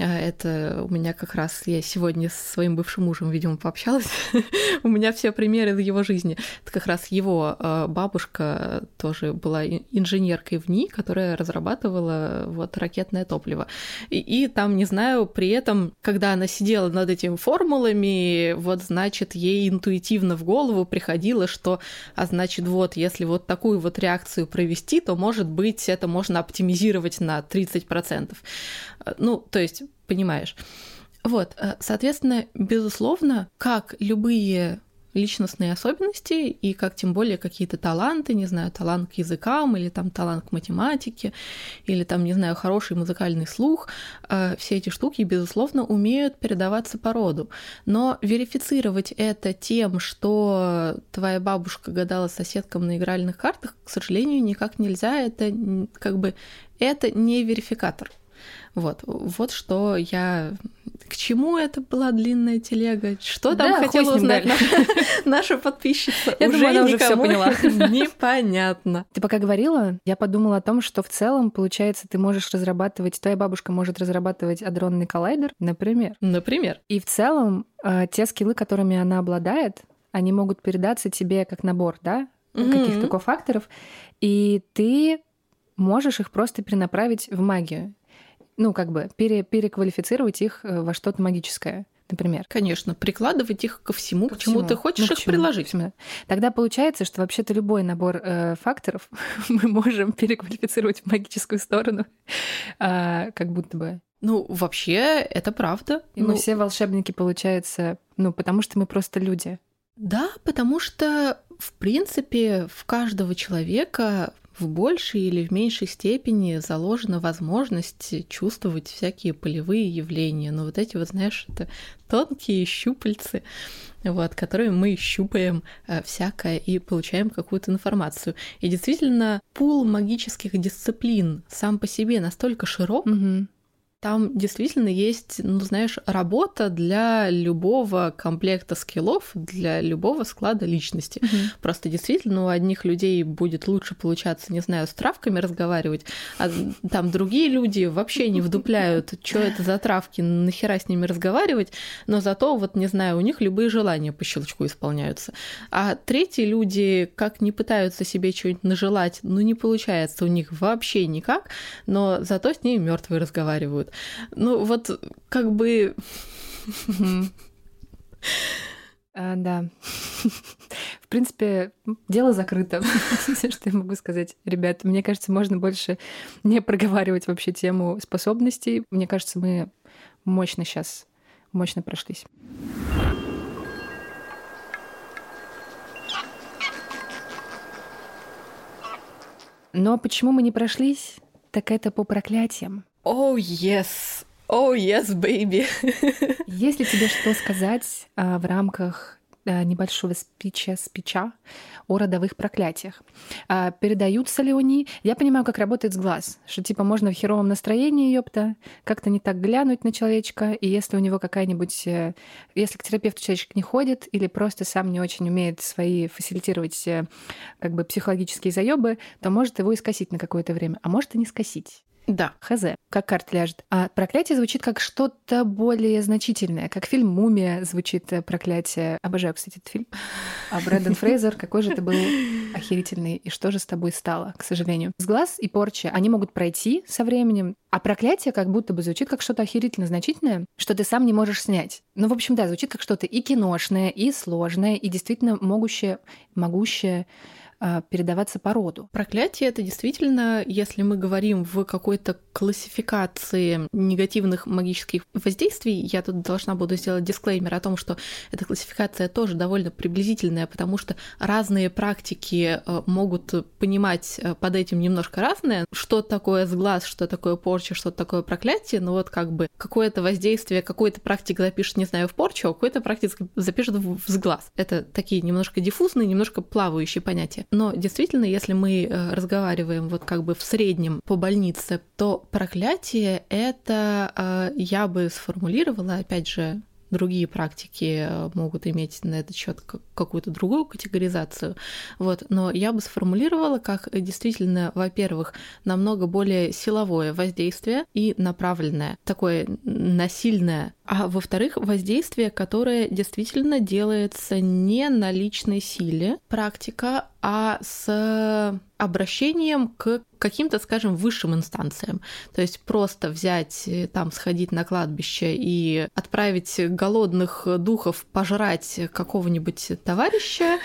это у меня как раз, я сегодня с своим бывшим мужем, видимо, пообщалась. у меня все примеры из его жизни. Это как раз его а, бабушка тоже была инженеркой в НИ, которая разрабатывала вот ракетное топливо. И, и там, не знаю, при этом, когда она сидела над этими формулами, вот, значит, ей интуитивно в голову приходило, что, а значит, вот, если вот такую вот реакцию провести, то, может быть, это можно оптимизировать на 30%. Ну, то есть, понимаешь. Вот, э, соответственно, безусловно, как любые личностные особенности и как тем более какие-то таланты, не знаю, талант к языкам или там талант к математике или там, не знаю, хороший музыкальный слух, э, все эти штуки, безусловно, умеют передаваться по роду. Но верифицировать это тем, что твоя бабушка гадала соседкам на игральных картах, к сожалению, никак нельзя. Это как бы это не верификатор. Вот, вот что я... К чему это была длинная телега? Что там да, хотела узнать наша подписчица? Я думаю, она уже все поняла. Непонятно. Ты пока говорила, я подумала о том, что в целом, получается, ты можешь разрабатывать, твоя бабушка может разрабатывать адронный коллайдер, например. Например. И в целом э, те скиллы, которыми она обладает, они могут передаться тебе как набор, да, каких-то кофакторов, и ты можешь их просто перенаправить в магию ну, как бы пере, переквалифицировать их э, во что-то магическое например. Конечно, прикладывать их ко всему, ко к чему ты хочешь ну, их чему? приложить. Тогда получается, что вообще-то любой набор э, факторов мы можем переквалифицировать в магическую сторону, э, как будто бы. Ну, вообще, это правда. И ну... мы все волшебники, получается, ну, потому что мы просто люди. Да, потому что, в принципе, в каждого человека в большей или в меньшей степени заложена возможность чувствовать всякие полевые явления. Но вот эти вот, знаешь, это тонкие щупальцы, вот, которые мы щупаем э, всякое и получаем какую-то информацию. И действительно, пул магических дисциплин сам по себе настолько широк, угу там действительно есть, ну, знаешь, работа для любого комплекта скиллов, для любого склада личности. Mm-hmm. Просто действительно у одних людей будет лучше получаться, не знаю, с травками разговаривать, а там другие люди вообще не вдупляют, что это за травки, нахера с ними разговаривать, но зато, вот, не знаю, у них любые желания по щелчку исполняются. А третьи люди, как не пытаются себе что-нибудь нажелать, ну, не получается у них вообще никак, но зато с ними мертвые разговаривают. Ну, вот как бы... А, да. В принципе, дело закрыто. Все, что я могу сказать. Ребят, мне кажется, можно больше не проговаривать вообще тему способностей. Мне кажется, мы мощно сейчас, мощно прошлись. Но почему мы не прошлись? Так это по проклятиям. Oh, yes. Oh, yes, baby. Есть ли тебе что сказать а, в рамках а, небольшого спича, спича о родовых проклятиях. А, передаются ли они? Я понимаю, как работает с глаз, что типа можно в херовом настроении, ёпта, как-то не так глянуть на человечка, и если у него какая-нибудь... Э, если к терапевту человечек не ходит или просто сам не очень умеет свои фасилитировать э, как бы психологические заебы, то может его и скосить на какое-то время, а может и не скосить. Да. Хз, как карта ляжет. А проклятие звучит как что-то более значительное, как фильм «Мумия» звучит э, проклятие. Обожаю, кстати, этот фильм. А Брэндон Фрейзер, какой же ты был охерительный, и что же с тобой стало, к сожалению. С глаз и порча, они могут пройти со временем, а проклятие как будто бы звучит как что-то охерительно значительное, что ты сам не можешь снять. Ну, в общем, да, звучит как что-то и киношное, и сложное, и действительно могущее, могущее передаваться по роду. Проклятие это действительно, если мы говорим в какой-то классификации негативных магических воздействий, я тут должна буду сделать дисклеймер о том, что эта классификация тоже довольно приблизительная, потому что разные практики э, могут понимать э, под этим немножко разное, что такое сглаз, что такое порча, что такое проклятие, но вот как бы какое-то воздействие, какой-то практик запишет, не знаю, в порчу, а какой-то практик запишет в сглаз. Это такие немножко диффузные, немножко плавающие понятия. Но действительно, если мы э, разговариваем вот как бы в среднем по больнице, то проклятие это э, я бы сформулировала, опять же, другие практики э, могут иметь на этот счет какую-то другую категоризацию. Вот. Но я бы сформулировала как действительно, во-первых, намного более силовое воздействие и направленное, такое насильное а во-вторых, воздействие, которое действительно делается не на личной силе, практика, а с обращением к каким-то, скажем, высшим инстанциям. То есть просто взять, э, там, сходить на кладбище и отправить голодных духов пожрать какого-нибудь товарища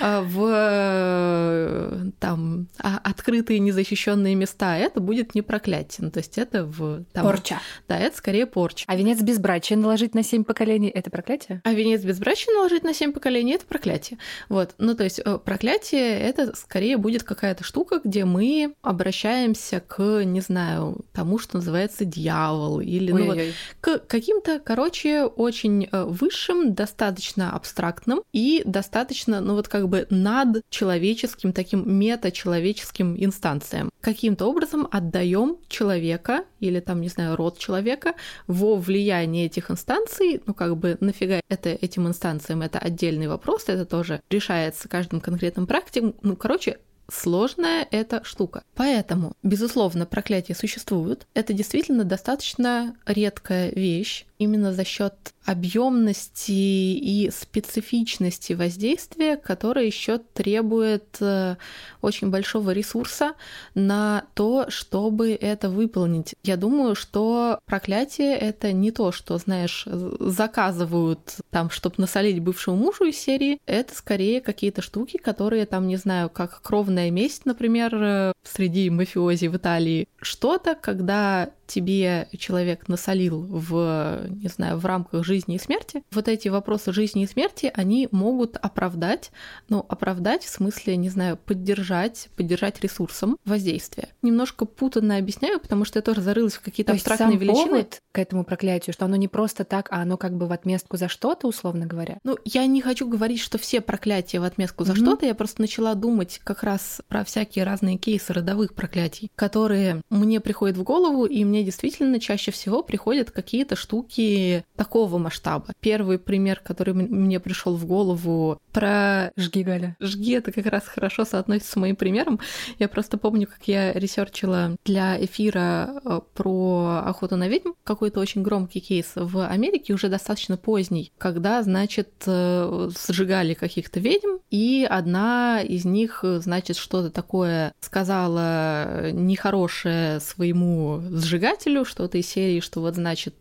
в э, там а, открытые незащищенные места, это будет не проклятие. Ну, то есть это в... Там, порча. Да, это скорее порча. А венец безбрачия наложить на семь поколений — это проклятие? А венец безбрачия наложить на семь поколений — это проклятие. Вот. Ну, то есть проклятие проклятие — это скорее будет какая-то штука, где мы обращаемся к, не знаю, тому, что называется дьявол, или ну, вот, к каким-то, короче, очень э, высшим, достаточно абстрактным и достаточно, ну вот как бы над человеческим, таким метачеловеческим инстанциям. Каким-то образом отдаем человека или там, не знаю, род человека во влияние этих инстанций, ну как бы нафига это этим инстанциям, это отдельный вопрос, это тоже решается каждым конкретным практикам. Ну, короче, сложная эта штука. Поэтому, безусловно, проклятия существуют. Это действительно достаточно редкая вещь именно за счет объемности и специфичности воздействия, которое еще требует э, очень большого ресурса на то, чтобы это выполнить. Я думаю, что проклятие это не то, что, знаешь, заказывают там, чтобы насолить бывшему мужу из серии. Это скорее какие-то штуки, которые там, не знаю, как кровная месть, например, э, среди мафиози в Италии. Что-то, когда тебе человек насолил в, не знаю, в рамках жизни и смерти, вот эти вопросы жизни и смерти, они могут оправдать, ну, оправдать в смысле, не знаю, поддержать, поддержать ресурсом воздействие. Немножко путанно объясняю, потому что я тоже зарылась в какие-то абстрактные есть сам величины. Повод к этому проклятию, что оно не просто так, а оно как бы в отместку за что-то, условно говоря. Ну, я не хочу говорить, что все проклятия в отместку за mm-hmm. что-то, я просто начала думать как раз про всякие разные кейсы родовых проклятий, которые мне приходят в голову, и мне действительно чаще всего приходят какие-то штуки такого масштаба. Первый пример, который мне пришел в голову про жги Галя. Жги это как раз хорошо соотносится с моим примером. Я просто помню, как я ресерчила для эфира э, про охоту на ведьм, какой-то очень громкий кейс в Америке, уже достаточно поздний, когда, значит, э, сжигали каких-то ведьм, и одна из них, значит, что-то такое сказала нехорошее своему сжигателю, что-то из серии, что вот, значит,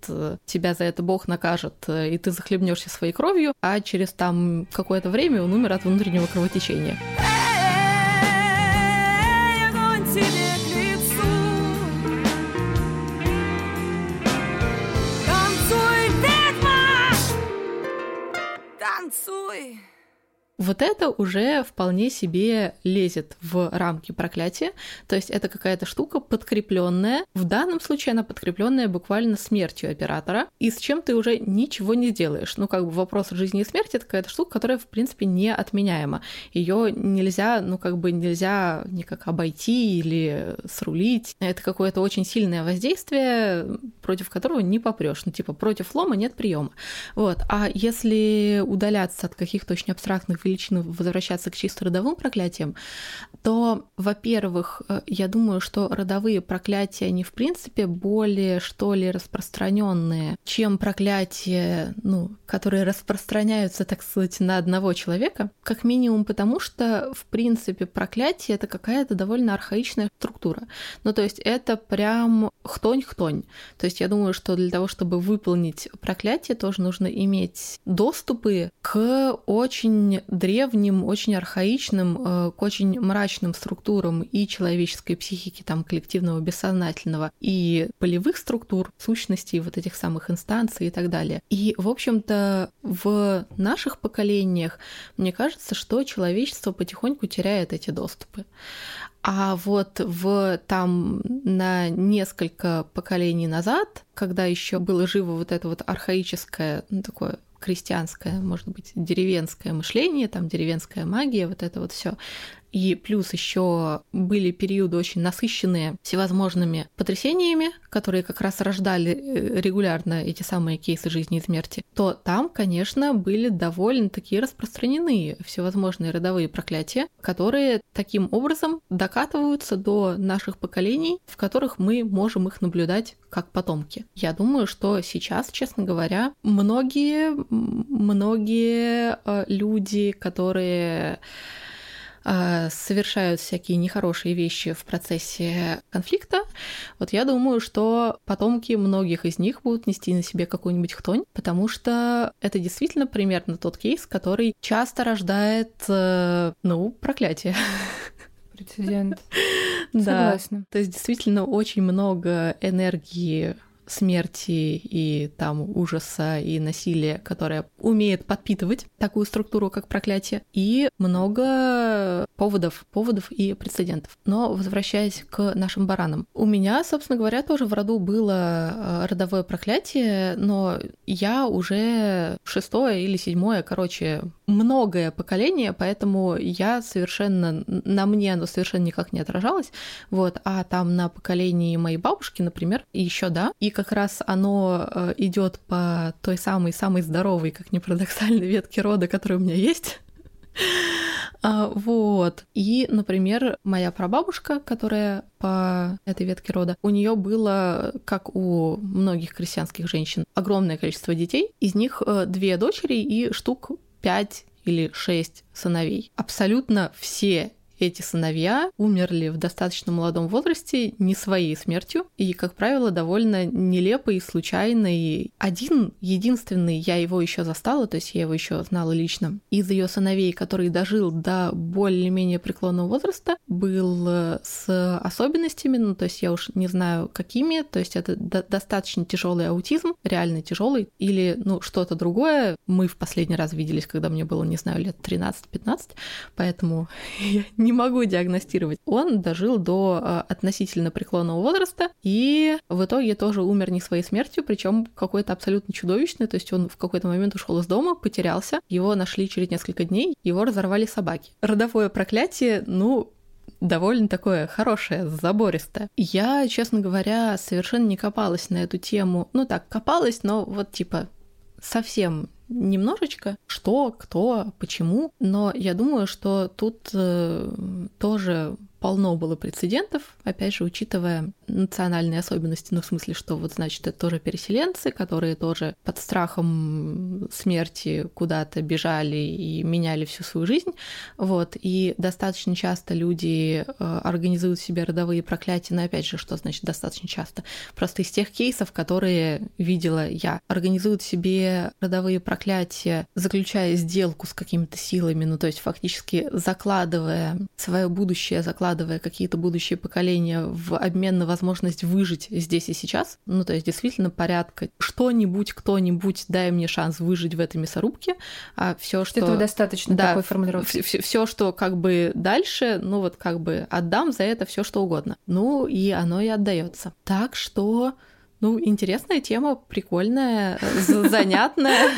тебя за это Бог накажет, и ты захлебнешься своей кровью, а через там какое-то время он умер от внутреннего кровотечения. танцуй! Вот это уже вполне себе лезет в рамки проклятия, то есть это какая-то штука подкрепленная. В данном случае она подкрепленная буквально смертью оператора, и с чем ты уже ничего не сделаешь. Ну, как бы вопрос жизни и смерти это какая-то штука, которая, в принципе, не отменяема. Ее нельзя, ну, как бы нельзя никак обойти или срулить. Это какое-то очень сильное воздействие, против которого не попрешь. Ну, типа, против лома нет приема. Вот. А если удаляться от каких-то очень абстрактных величину возвращаться к чисто родовым проклятиям, то, во-первых, э, я думаю, что родовые проклятия, они в принципе более, что ли, распространенные, чем проклятия, ну, которые распространяются, так сказать, на одного человека, как минимум потому, что, в принципе, проклятие — это какая-то довольно архаичная структура. Ну, то есть это прям хтонь-хтонь. То есть я думаю, что для того, чтобы выполнить проклятие, тоже нужно иметь доступы к очень древним, очень архаичным, э, к очень мрачным структурам и человеческой психики, там, коллективного бессознательного, и полевых структур, сущностей вот этих самых инстанций и так далее. И, в общем-то, в наших поколениях, мне кажется, что человечество потихоньку теряет эти доступы. А вот в там на несколько поколений назад, когда еще было живо вот это вот архаическое, ну, такое крестьянское, может быть, деревенское мышление, там деревенская магия, вот это вот все. И плюс еще были периоды очень насыщенные всевозможными потрясениями, которые как раз рождали э, регулярно эти самые кейсы жизни и смерти, то там, конечно, были довольно такие распространены всевозможные родовые проклятия, которые таким образом докатываются до наших поколений, в которых мы можем их наблюдать как потомки. Я думаю, что сейчас, честно говоря, многие, многие э, люди, которые совершают всякие нехорошие вещи в процессе конфликта, вот я думаю, что потомки многих из них будут нести на себе какую-нибудь хтонь, потому что это действительно примерно тот кейс, который часто рождает, э, ну, проклятие. Прецедент. Да. Согласна. То есть действительно очень много энергии смерти и там ужаса и насилия, которое умеет подпитывать такую структуру, как проклятие, и много поводов, поводов и прецедентов. Но возвращаясь к нашим баранам, у меня, собственно говоря, тоже в роду было э, родовое проклятие, но я уже шестое или седьмое, короче, многое поколение, поэтому я совершенно, на мне оно совершенно никак не отражалось, вот, а там на поколении моей бабушки, например, еще да, и как раз оно э, идет по той самой, самой здоровой, как ни парадоксально, ветке рода, которая у меня есть. А, вот. И, например, моя прабабушка, которая по этой ветке рода, у нее было, как у многих крестьянских женщин, огромное количество детей. Из них э, две дочери и штук пять или шесть сыновей. Абсолютно все эти сыновья умерли в достаточно молодом возрасте не своей смертью, и, как правило, довольно нелепо и случайно. И один, единственный, я его еще застала, то есть я его еще знала лично, из ее сыновей, который дожил до более-менее преклонного возраста, был э, с особенностями, ну, то есть я уж не знаю, какими, то есть это до- достаточно тяжелый аутизм, реально тяжелый, или, ну, что-то другое. Мы в последний раз виделись, когда мне было, не знаю, лет 13-15, поэтому я не не могу диагностировать. Он дожил до э, относительно преклонного возраста и в итоге тоже умер не своей смертью, причем какой-то абсолютно чудовищный. То есть он в какой-то момент ушел из дома, потерялся, его нашли через несколько дней, его разорвали собаки. Родовое проклятие, ну, довольно такое хорошее, забористое. Я, честно говоря, совершенно не копалась на эту тему. Ну так, копалась, но вот типа совсем немножечко, что, кто, почему, но я думаю, что тут э, тоже полно было прецедентов, опять же, учитывая национальные особенности, ну, в смысле, что вот, значит, это тоже переселенцы, которые тоже под страхом смерти куда-то бежали и меняли всю свою жизнь, вот, и достаточно часто люди э, организуют себе родовые проклятия, но, опять же, что значит достаточно часто? Просто из тех кейсов, которые видела я, организуют себе родовые проклятия, заключая сделку с какими-то силами, ну, то есть фактически закладывая свое будущее, закладывая какие-то будущие поколения в обмен на возможность выжить здесь и сейчас. Ну, то есть действительно порядка. Что-нибудь, кто-нибудь, дай мне шанс выжить в этой мясорубке. А все, что... Этого достаточно да, такой формулировки. Все, что как бы дальше, ну вот как бы отдам за это все что угодно. Ну и оно и отдается. Так что ну, интересная тема, прикольная, занятная.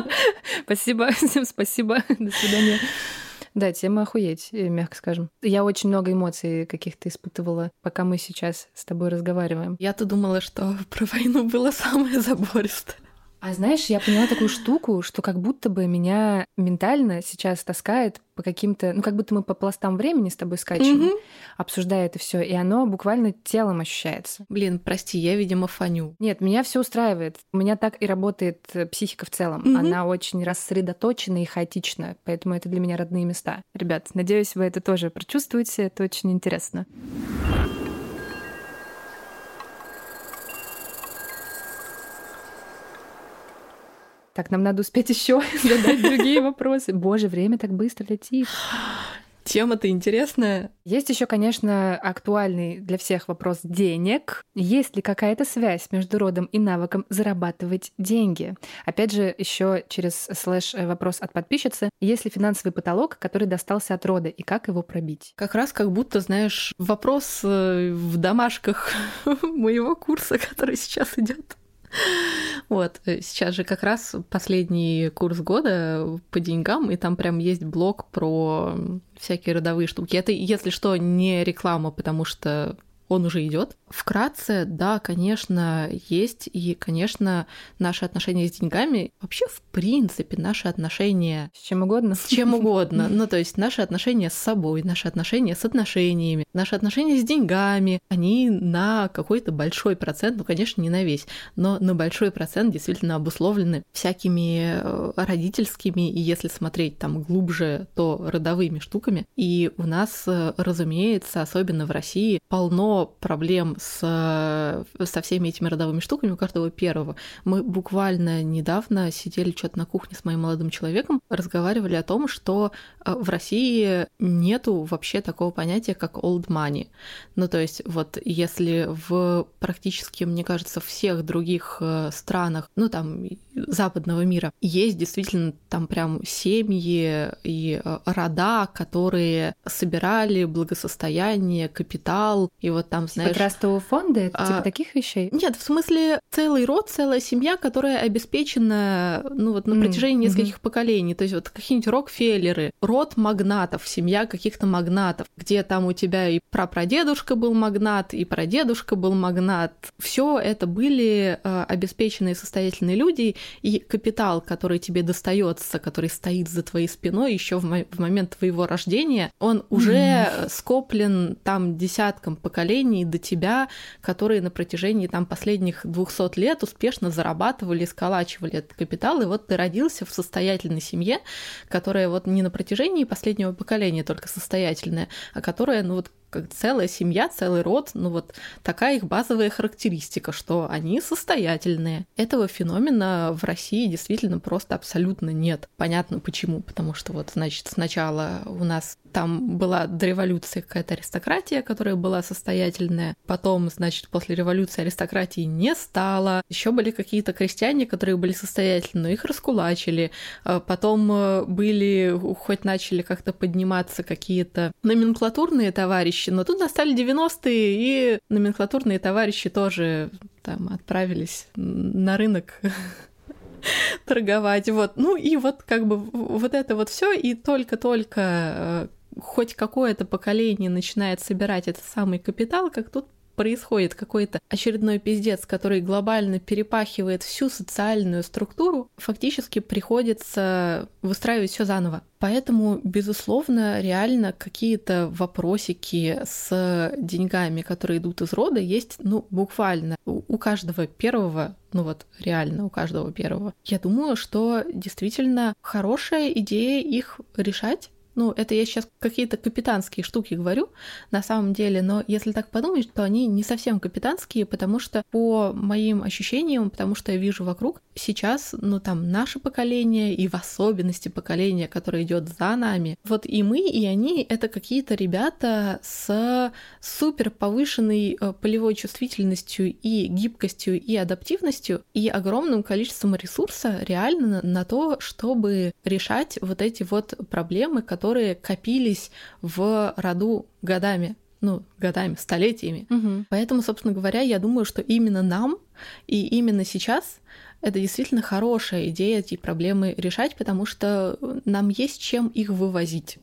Спасибо, всем спасибо. До свидания. Да, тема охуеть, э, мягко скажем. Я очень много эмоций каких-то испытывала, пока мы сейчас с тобой разговариваем. Я-то думала, что про войну было самое забористое. А знаешь, я поняла такую штуку, что как будто бы меня ментально сейчас таскает по каким-то, ну как будто мы по пластам времени с тобой скачем, mm-hmm. обсуждая это все, и оно буквально телом ощущается. Блин, прости, я, видимо, фаню. Нет, меня все устраивает. У меня так и работает э, психика в целом. Mm-hmm. Она очень рассредоточена и хаотична, поэтому это для меня родные места. Ребят, надеюсь, вы это тоже прочувствуете, это очень интересно. Так, нам надо успеть еще задать другие вопросы. Боже, время так быстро летит. Тема-то интересная. Есть еще, конечно, актуальный для всех вопрос денег. Есть ли какая-то связь между родом и навыком зарабатывать деньги? Опять же, еще через слэш э, вопрос от подписчицы. Есть ли финансовый потолок, который достался от рода, и как его пробить? Как раз как будто, знаешь, вопрос э, в домашках моего курса, который сейчас идет. Вот, э, сейчас же как раз последний курс года по деньгам, и там прям есть блок про всякие родовые штуки. Это, если что, не реклама, потому что он уже идет. Вкратце, да, конечно, есть, и, конечно, наши отношения с деньгами, вообще, в принципе, наши отношения... С чем угодно? С чем угодно. Ну, то есть наши отношения с собой, наши отношения с отношениями, наши отношения с деньгами, они на какой-то большой процент, ну, конечно, не на весь, но на большой процент действительно обусловлены всякими э, родительскими, и если смотреть там глубже, то родовыми штуками. И у нас, э, разумеется, особенно в России, полно проблем с, со всеми этими родовыми штуками у каждого первого. Мы буквально недавно сидели что-то на кухне с моим молодым человеком, разговаривали о том, что э, в России нету вообще такого понятия, как old money. Ну, то есть вот если в практически, мне кажется, всех других э, странах, ну, там, западного мира, есть действительно там прям семьи и э, рода, которые собирали благосостояние, капитал, и вот там, типа знаешь... трастового фонда? Это типа а, типа таких вещей? Нет, в смысле целый род, целая семья, которая обеспечена, ну вот на протяжении mm-hmm. нескольких поколений. То есть вот какие-нибудь Рокфеллеры, род магнатов, семья каких-то магнатов, где там у тебя и прапрадедушка был магнат, и прадедушка был магнат. Все это были э, обеспеченные состоятельные люди, и капитал, который тебе достается, который стоит за твоей спиной еще в, мо- в момент твоего рождения, он уже mm-hmm. скоплен там десятком поколений до тебя, которые на протяжении там последних 200 лет успешно зарабатывали, сколачивали этот капитал, и вот ты родился в состоятельной семье, которая вот не на протяжении последнего поколения только состоятельная, а которая, ну вот как целая семья, целый род, ну вот такая их базовая характеристика, что они состоятельные. Этого феномена в России действительно просто абсолютно нет. Понятно почему, потому что вот, значит, сначала у нас там была до революции какая-то аристократия, которая была состоятельная. Потом, значит, после революции аристократии не стало. Еще были какие-то крестьяне, которые были состоятельны, но их раскулачили. А потом э, были, хоть начали как-то подниматься какие-то номенклатурные товарищи, товарищи. Но тут настали 90-е, и номенклатурные товарищи тоже там отправились на рынок торговать. Вот. Ну и вот как бы вот это вот все, и только-только э, хоть какое-то поколение начинает собирать этот самый капитал, как тут происходит какой-то очередной пиздец, который глобально перепахивает всю социальную структуру, фактически приходится выстраивать все заново. Поэтому, безусловно, реально какие-то вопросики с деньгами, которые идут из рода, есть, ну, буквально у каждого первого ну вот реально у каждого первого. Я думаю, что действительно хорошая идея их решать, ну, это я сейчас какие-то капитанские штуки говорю на самом деле, но если так подумать, то они не совсем капитанские, потому что по моим ощущениям, потому что я вижу вокруг, сейчас, ну, там, наше поколение и в особенности поколение, которое идет за нами, вот и мы, и они — это какие-то ребята с супер повышенной э, полевой чувствительностью и гибкостью и адаптивностью и огромным количеством ресурса реально на то, чтобы решать вот эти вот проблемы, которые которые копились в роду годами ну, годами, столетиями. Угу. Поэтому, собственно говоря, я думаю, что именно нам и именно сейчас это действительно хорошая идея эти проблемы решать, потому что нам есть чем их вывозить.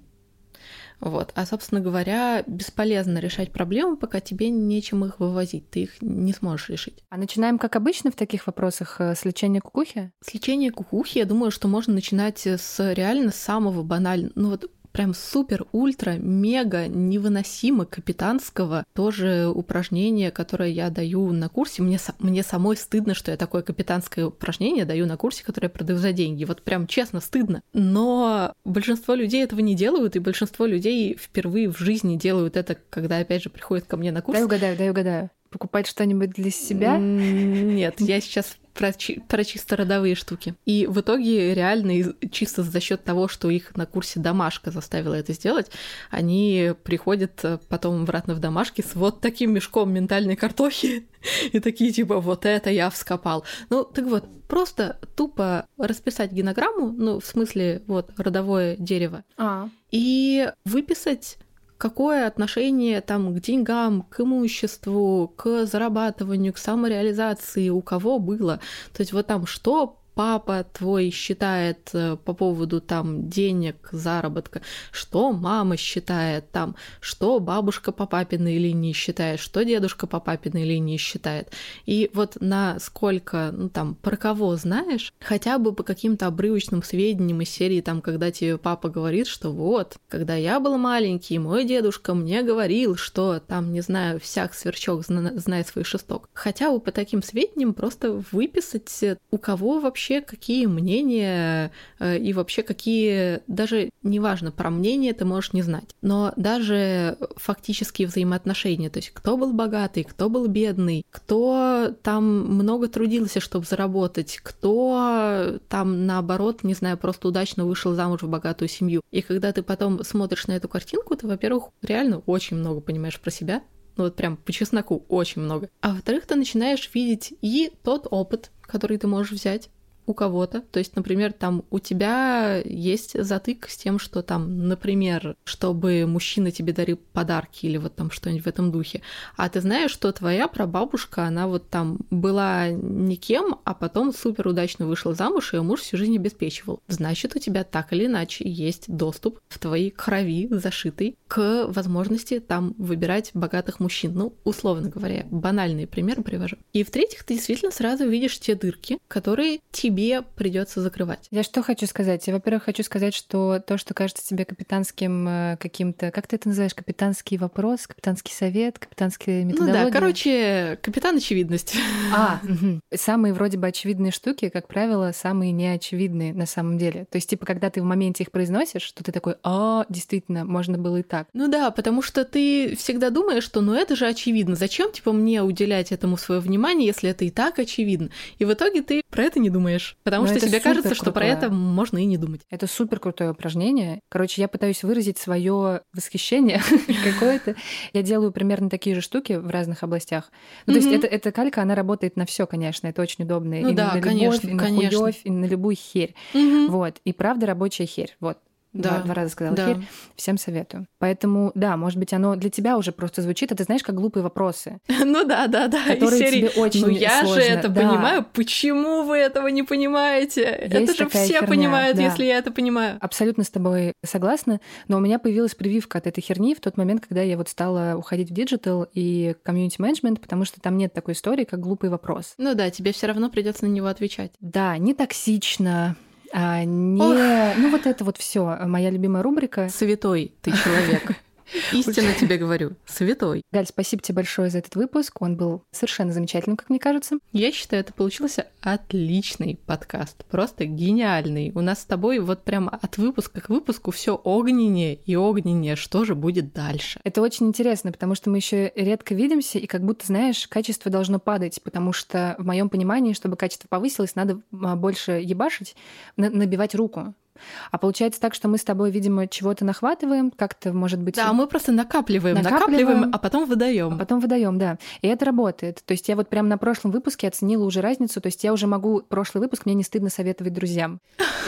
Вот. А, собственно говоря, бесполезно решать проблемы, пока тебе нечем их вывозить. Ты их не сможешь решить. А начинаем, как обычно, в таких вопросах э, с лечения кукухи? С лечения кукухи, я думаю, что можно начинать с реально самого банального. Ну вот прям супер, ультра, мега, невыносимо капитанского тоже упражнение, которое я даю на курсе. Мне, мне самой стыдно, что я такое капитанское упражнение даю на курсе, которое я продаю за деньги. Вот прям честно стыдно. Но большинство людей этого не делают, и большинство людей впервые в жизни делают это, когда, опять же, приходят ко мне на курс. Дай угадаю, дай угадаю покупать что-нибудь для себя? Нет, я сейчас про, про чисто родовые штуки. И в итоге реально чисто за счет того, что их на курсе домашка заставила это сделать, они приходят э, потом обратно в домашки с вот таким мешком ментальной картохи и такие типа вот это я вскопал. Ну так вот, просто тупо расписать генограмму, ну в смысле вот родовое дерево, а. и выписать какое отношение там к деньгам, к имуществу, к зарабатыванию, к самореализации у кого было. То есть вот там что папа твой считает э, по поводу там денег, заработка, что мама считает там, что бабушка по папиной линии считает, что дедушка по папиной линии считает. И вот на сколько, ну там, про кого знаешь, хотя бы по каким-то обрывочным сведениям из серии, там, когда тебе папа говорит, что вот, когда я был маленький, мой дедушка мне говорил, что там, не знаю, всяк сверчок знает свой шесток. Хотя бы по таким сведениям просто выписать, у кого вообще вообще какие мнения э, и вообще какие, даже неважно, про мнение ты можешь не знать, но даже фактические взаимоотношения, то есть кто был богатый, кто был бедный, кто там много трудился, чтобы заработать, кто там наоборот, не знаю, просто удачно вышел замуж в богатую семью. И когда ты потом смотришь на эту картинку, ты, во-первых, реально очень много понимаешь про себя, ну вот прям по чесноку очень много. А во-вторых, ты начинаешь видеть и тот опыт, который ты можешь взять, у кого-то. То есть, например, там у тебя есть затык с тем, что там, например, чтобы мужчина тебе дарил подарки или вот там что-нибудь в этом духе. А ты знаешь, что твоя прабабушка, она вот там была никем, а потом супер удачно вышла замуж, и ее муж всю жизнь обеспечивал. Значит, у тебя так или иначе есть доступ в твоей крови зашитый к возможности там выбирать богатых мужчин. Ну, условно говоря, банальный пример привожу. И в-третьих, ты действительно сразу видишь те дырки, которые тебе тебе придется закрывать. Я что хочу сказать? Я, во-первых, хочу сказать, что то, что кажется тебе капитанским э, каким-то... Как ты это называешь? Капитанский вопрос, капитанский совет, капитанская методология? Ну да, короче, капитан очевидность. А, угу. самые вроде бы очевидные штуки, как правило, самые неочевидные на самом деле. То есть, типа, когда ты в моменте их произносишь, что ты такой, а, действительно, можно было и так. Ну да, потому что ты всегда думаешь, что ну это же очевидно. Зачем, типа, мне уделять этому свое внимание, если это и так очевидно? И в итоге ты про это не думаешь думаешь. Потому Но что тебе кажется, что про это можно и не думать. Это супер крутое упражнение. Короче, я пытаюсь выразить свое восхищение какое-то. Я делаю примерно такие же штуки в разных областях. Ну, то есть это, эта калька, она работает на все, конечно, это очень удобно. Ну, и да, на любовь, конечно, и на хуёвь, и на любую херь. Вот. И правда рабочая херь. Вот. Да. Два, два раза сказала да. херь. Всем советую. Поэтому, да, может быть, оно для тебя уже просто звучит, а ты знаешь, как глупые вопросы. Ну да, да, да. Которые серии, тебе очень Ну я сложно. же это да. понимаю. Почему вы этого не понимаете? Есть это же все херня. понимают, да. если я это понимаю. Абсолютно с тобой согласна. Но у меня появилась прививка от этой херни в тот момент, когда я вот стала уходить в digital и комьюнити-менеджмент, потому что там нет такой истории, как глупый вопрос. Ну да, тебе все равно придется на него отвечать. Да, не токсично, а, не, Ох. ну вот это вот все моя любимая рубрика. Святой ты человек. Истинно тебе говорю, святой. Галь, спасибо тебе большое за этот выпуск. Он был совершенно замечательным, как мне кажется. Я считаю, это получился отличный подкаст. Просто гениальный. У нас с тобой вот прям от выпуска к выпуску все огненнее и огненнее. Что же будет дальше? Это очень интересно, потому что мы еще редко видимся, и как будто, знаешь, качество должно падать, потому что в моем понимании, чтобы качество повысилось, надо а, больше ебашить, набивать руку. А получается так, что мы с тобой, видимо, чего-то нахватываем, как-то, может быть... Да, мы просто накапливаем, накапливаем, накапливаем а потом выдаем. А потом выдаем, да. И это работает. То есть я вот прям на прошлом выпуске оценила уже разницу, то есть я уже могу прошлый выпуск, мне не стыдно советовать друзьям.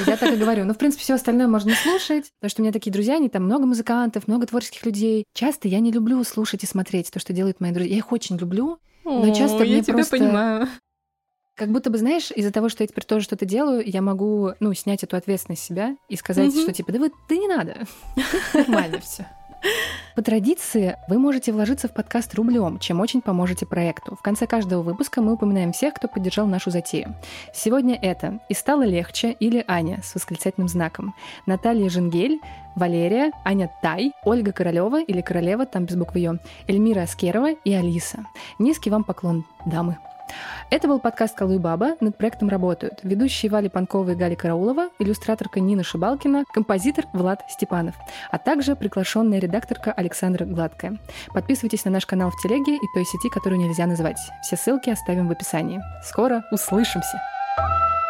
Я так и говорю. Ну, в принципе, все остальное можно слушать, потому что у меня такие друзья, они там много музыкантов, много творческих людей. Часто я не люблю слушать и смотреть то, что делают мои друзья. Я их очень люблю, но часто О, мне я тебя просто... понимаю. Как будто бы, знаешь, из-за того, что я теперь тоже что-то делаю, я могу, ну, снять эту ответственность с себя и сказать, mm-hmm. что типа, да вы, да не надо. Нормально все. По традиции, вы можете вложиться в подкаст рублем, чем очень поможете проекту. В конце каждого выпуска мы упоминаем всех, кто поддержал нашу затею. Сегодня это «И стало легче» или «Аня» с восклицательным знаком, Наталья Женгель, Валерия, Аня Тай, Ольга Королева или Королева, там без буквы «ё», Эльмира Аскерова и Алиса. Низкий вам поклон, дамы. Это был подкаст «Колу баба». Над проектом работают ведущие Вали Панкова и Галя Караулова, иллюстраторка Нина Шибалкина, композитор Влад Степанов, а также приглашенная редакторка Александра Гладкая. Подписывайтесь на наш канал в телеге и той сети, которую нельзя назвать. Все ссылки оставим в описании. Скоро услышимся! thank you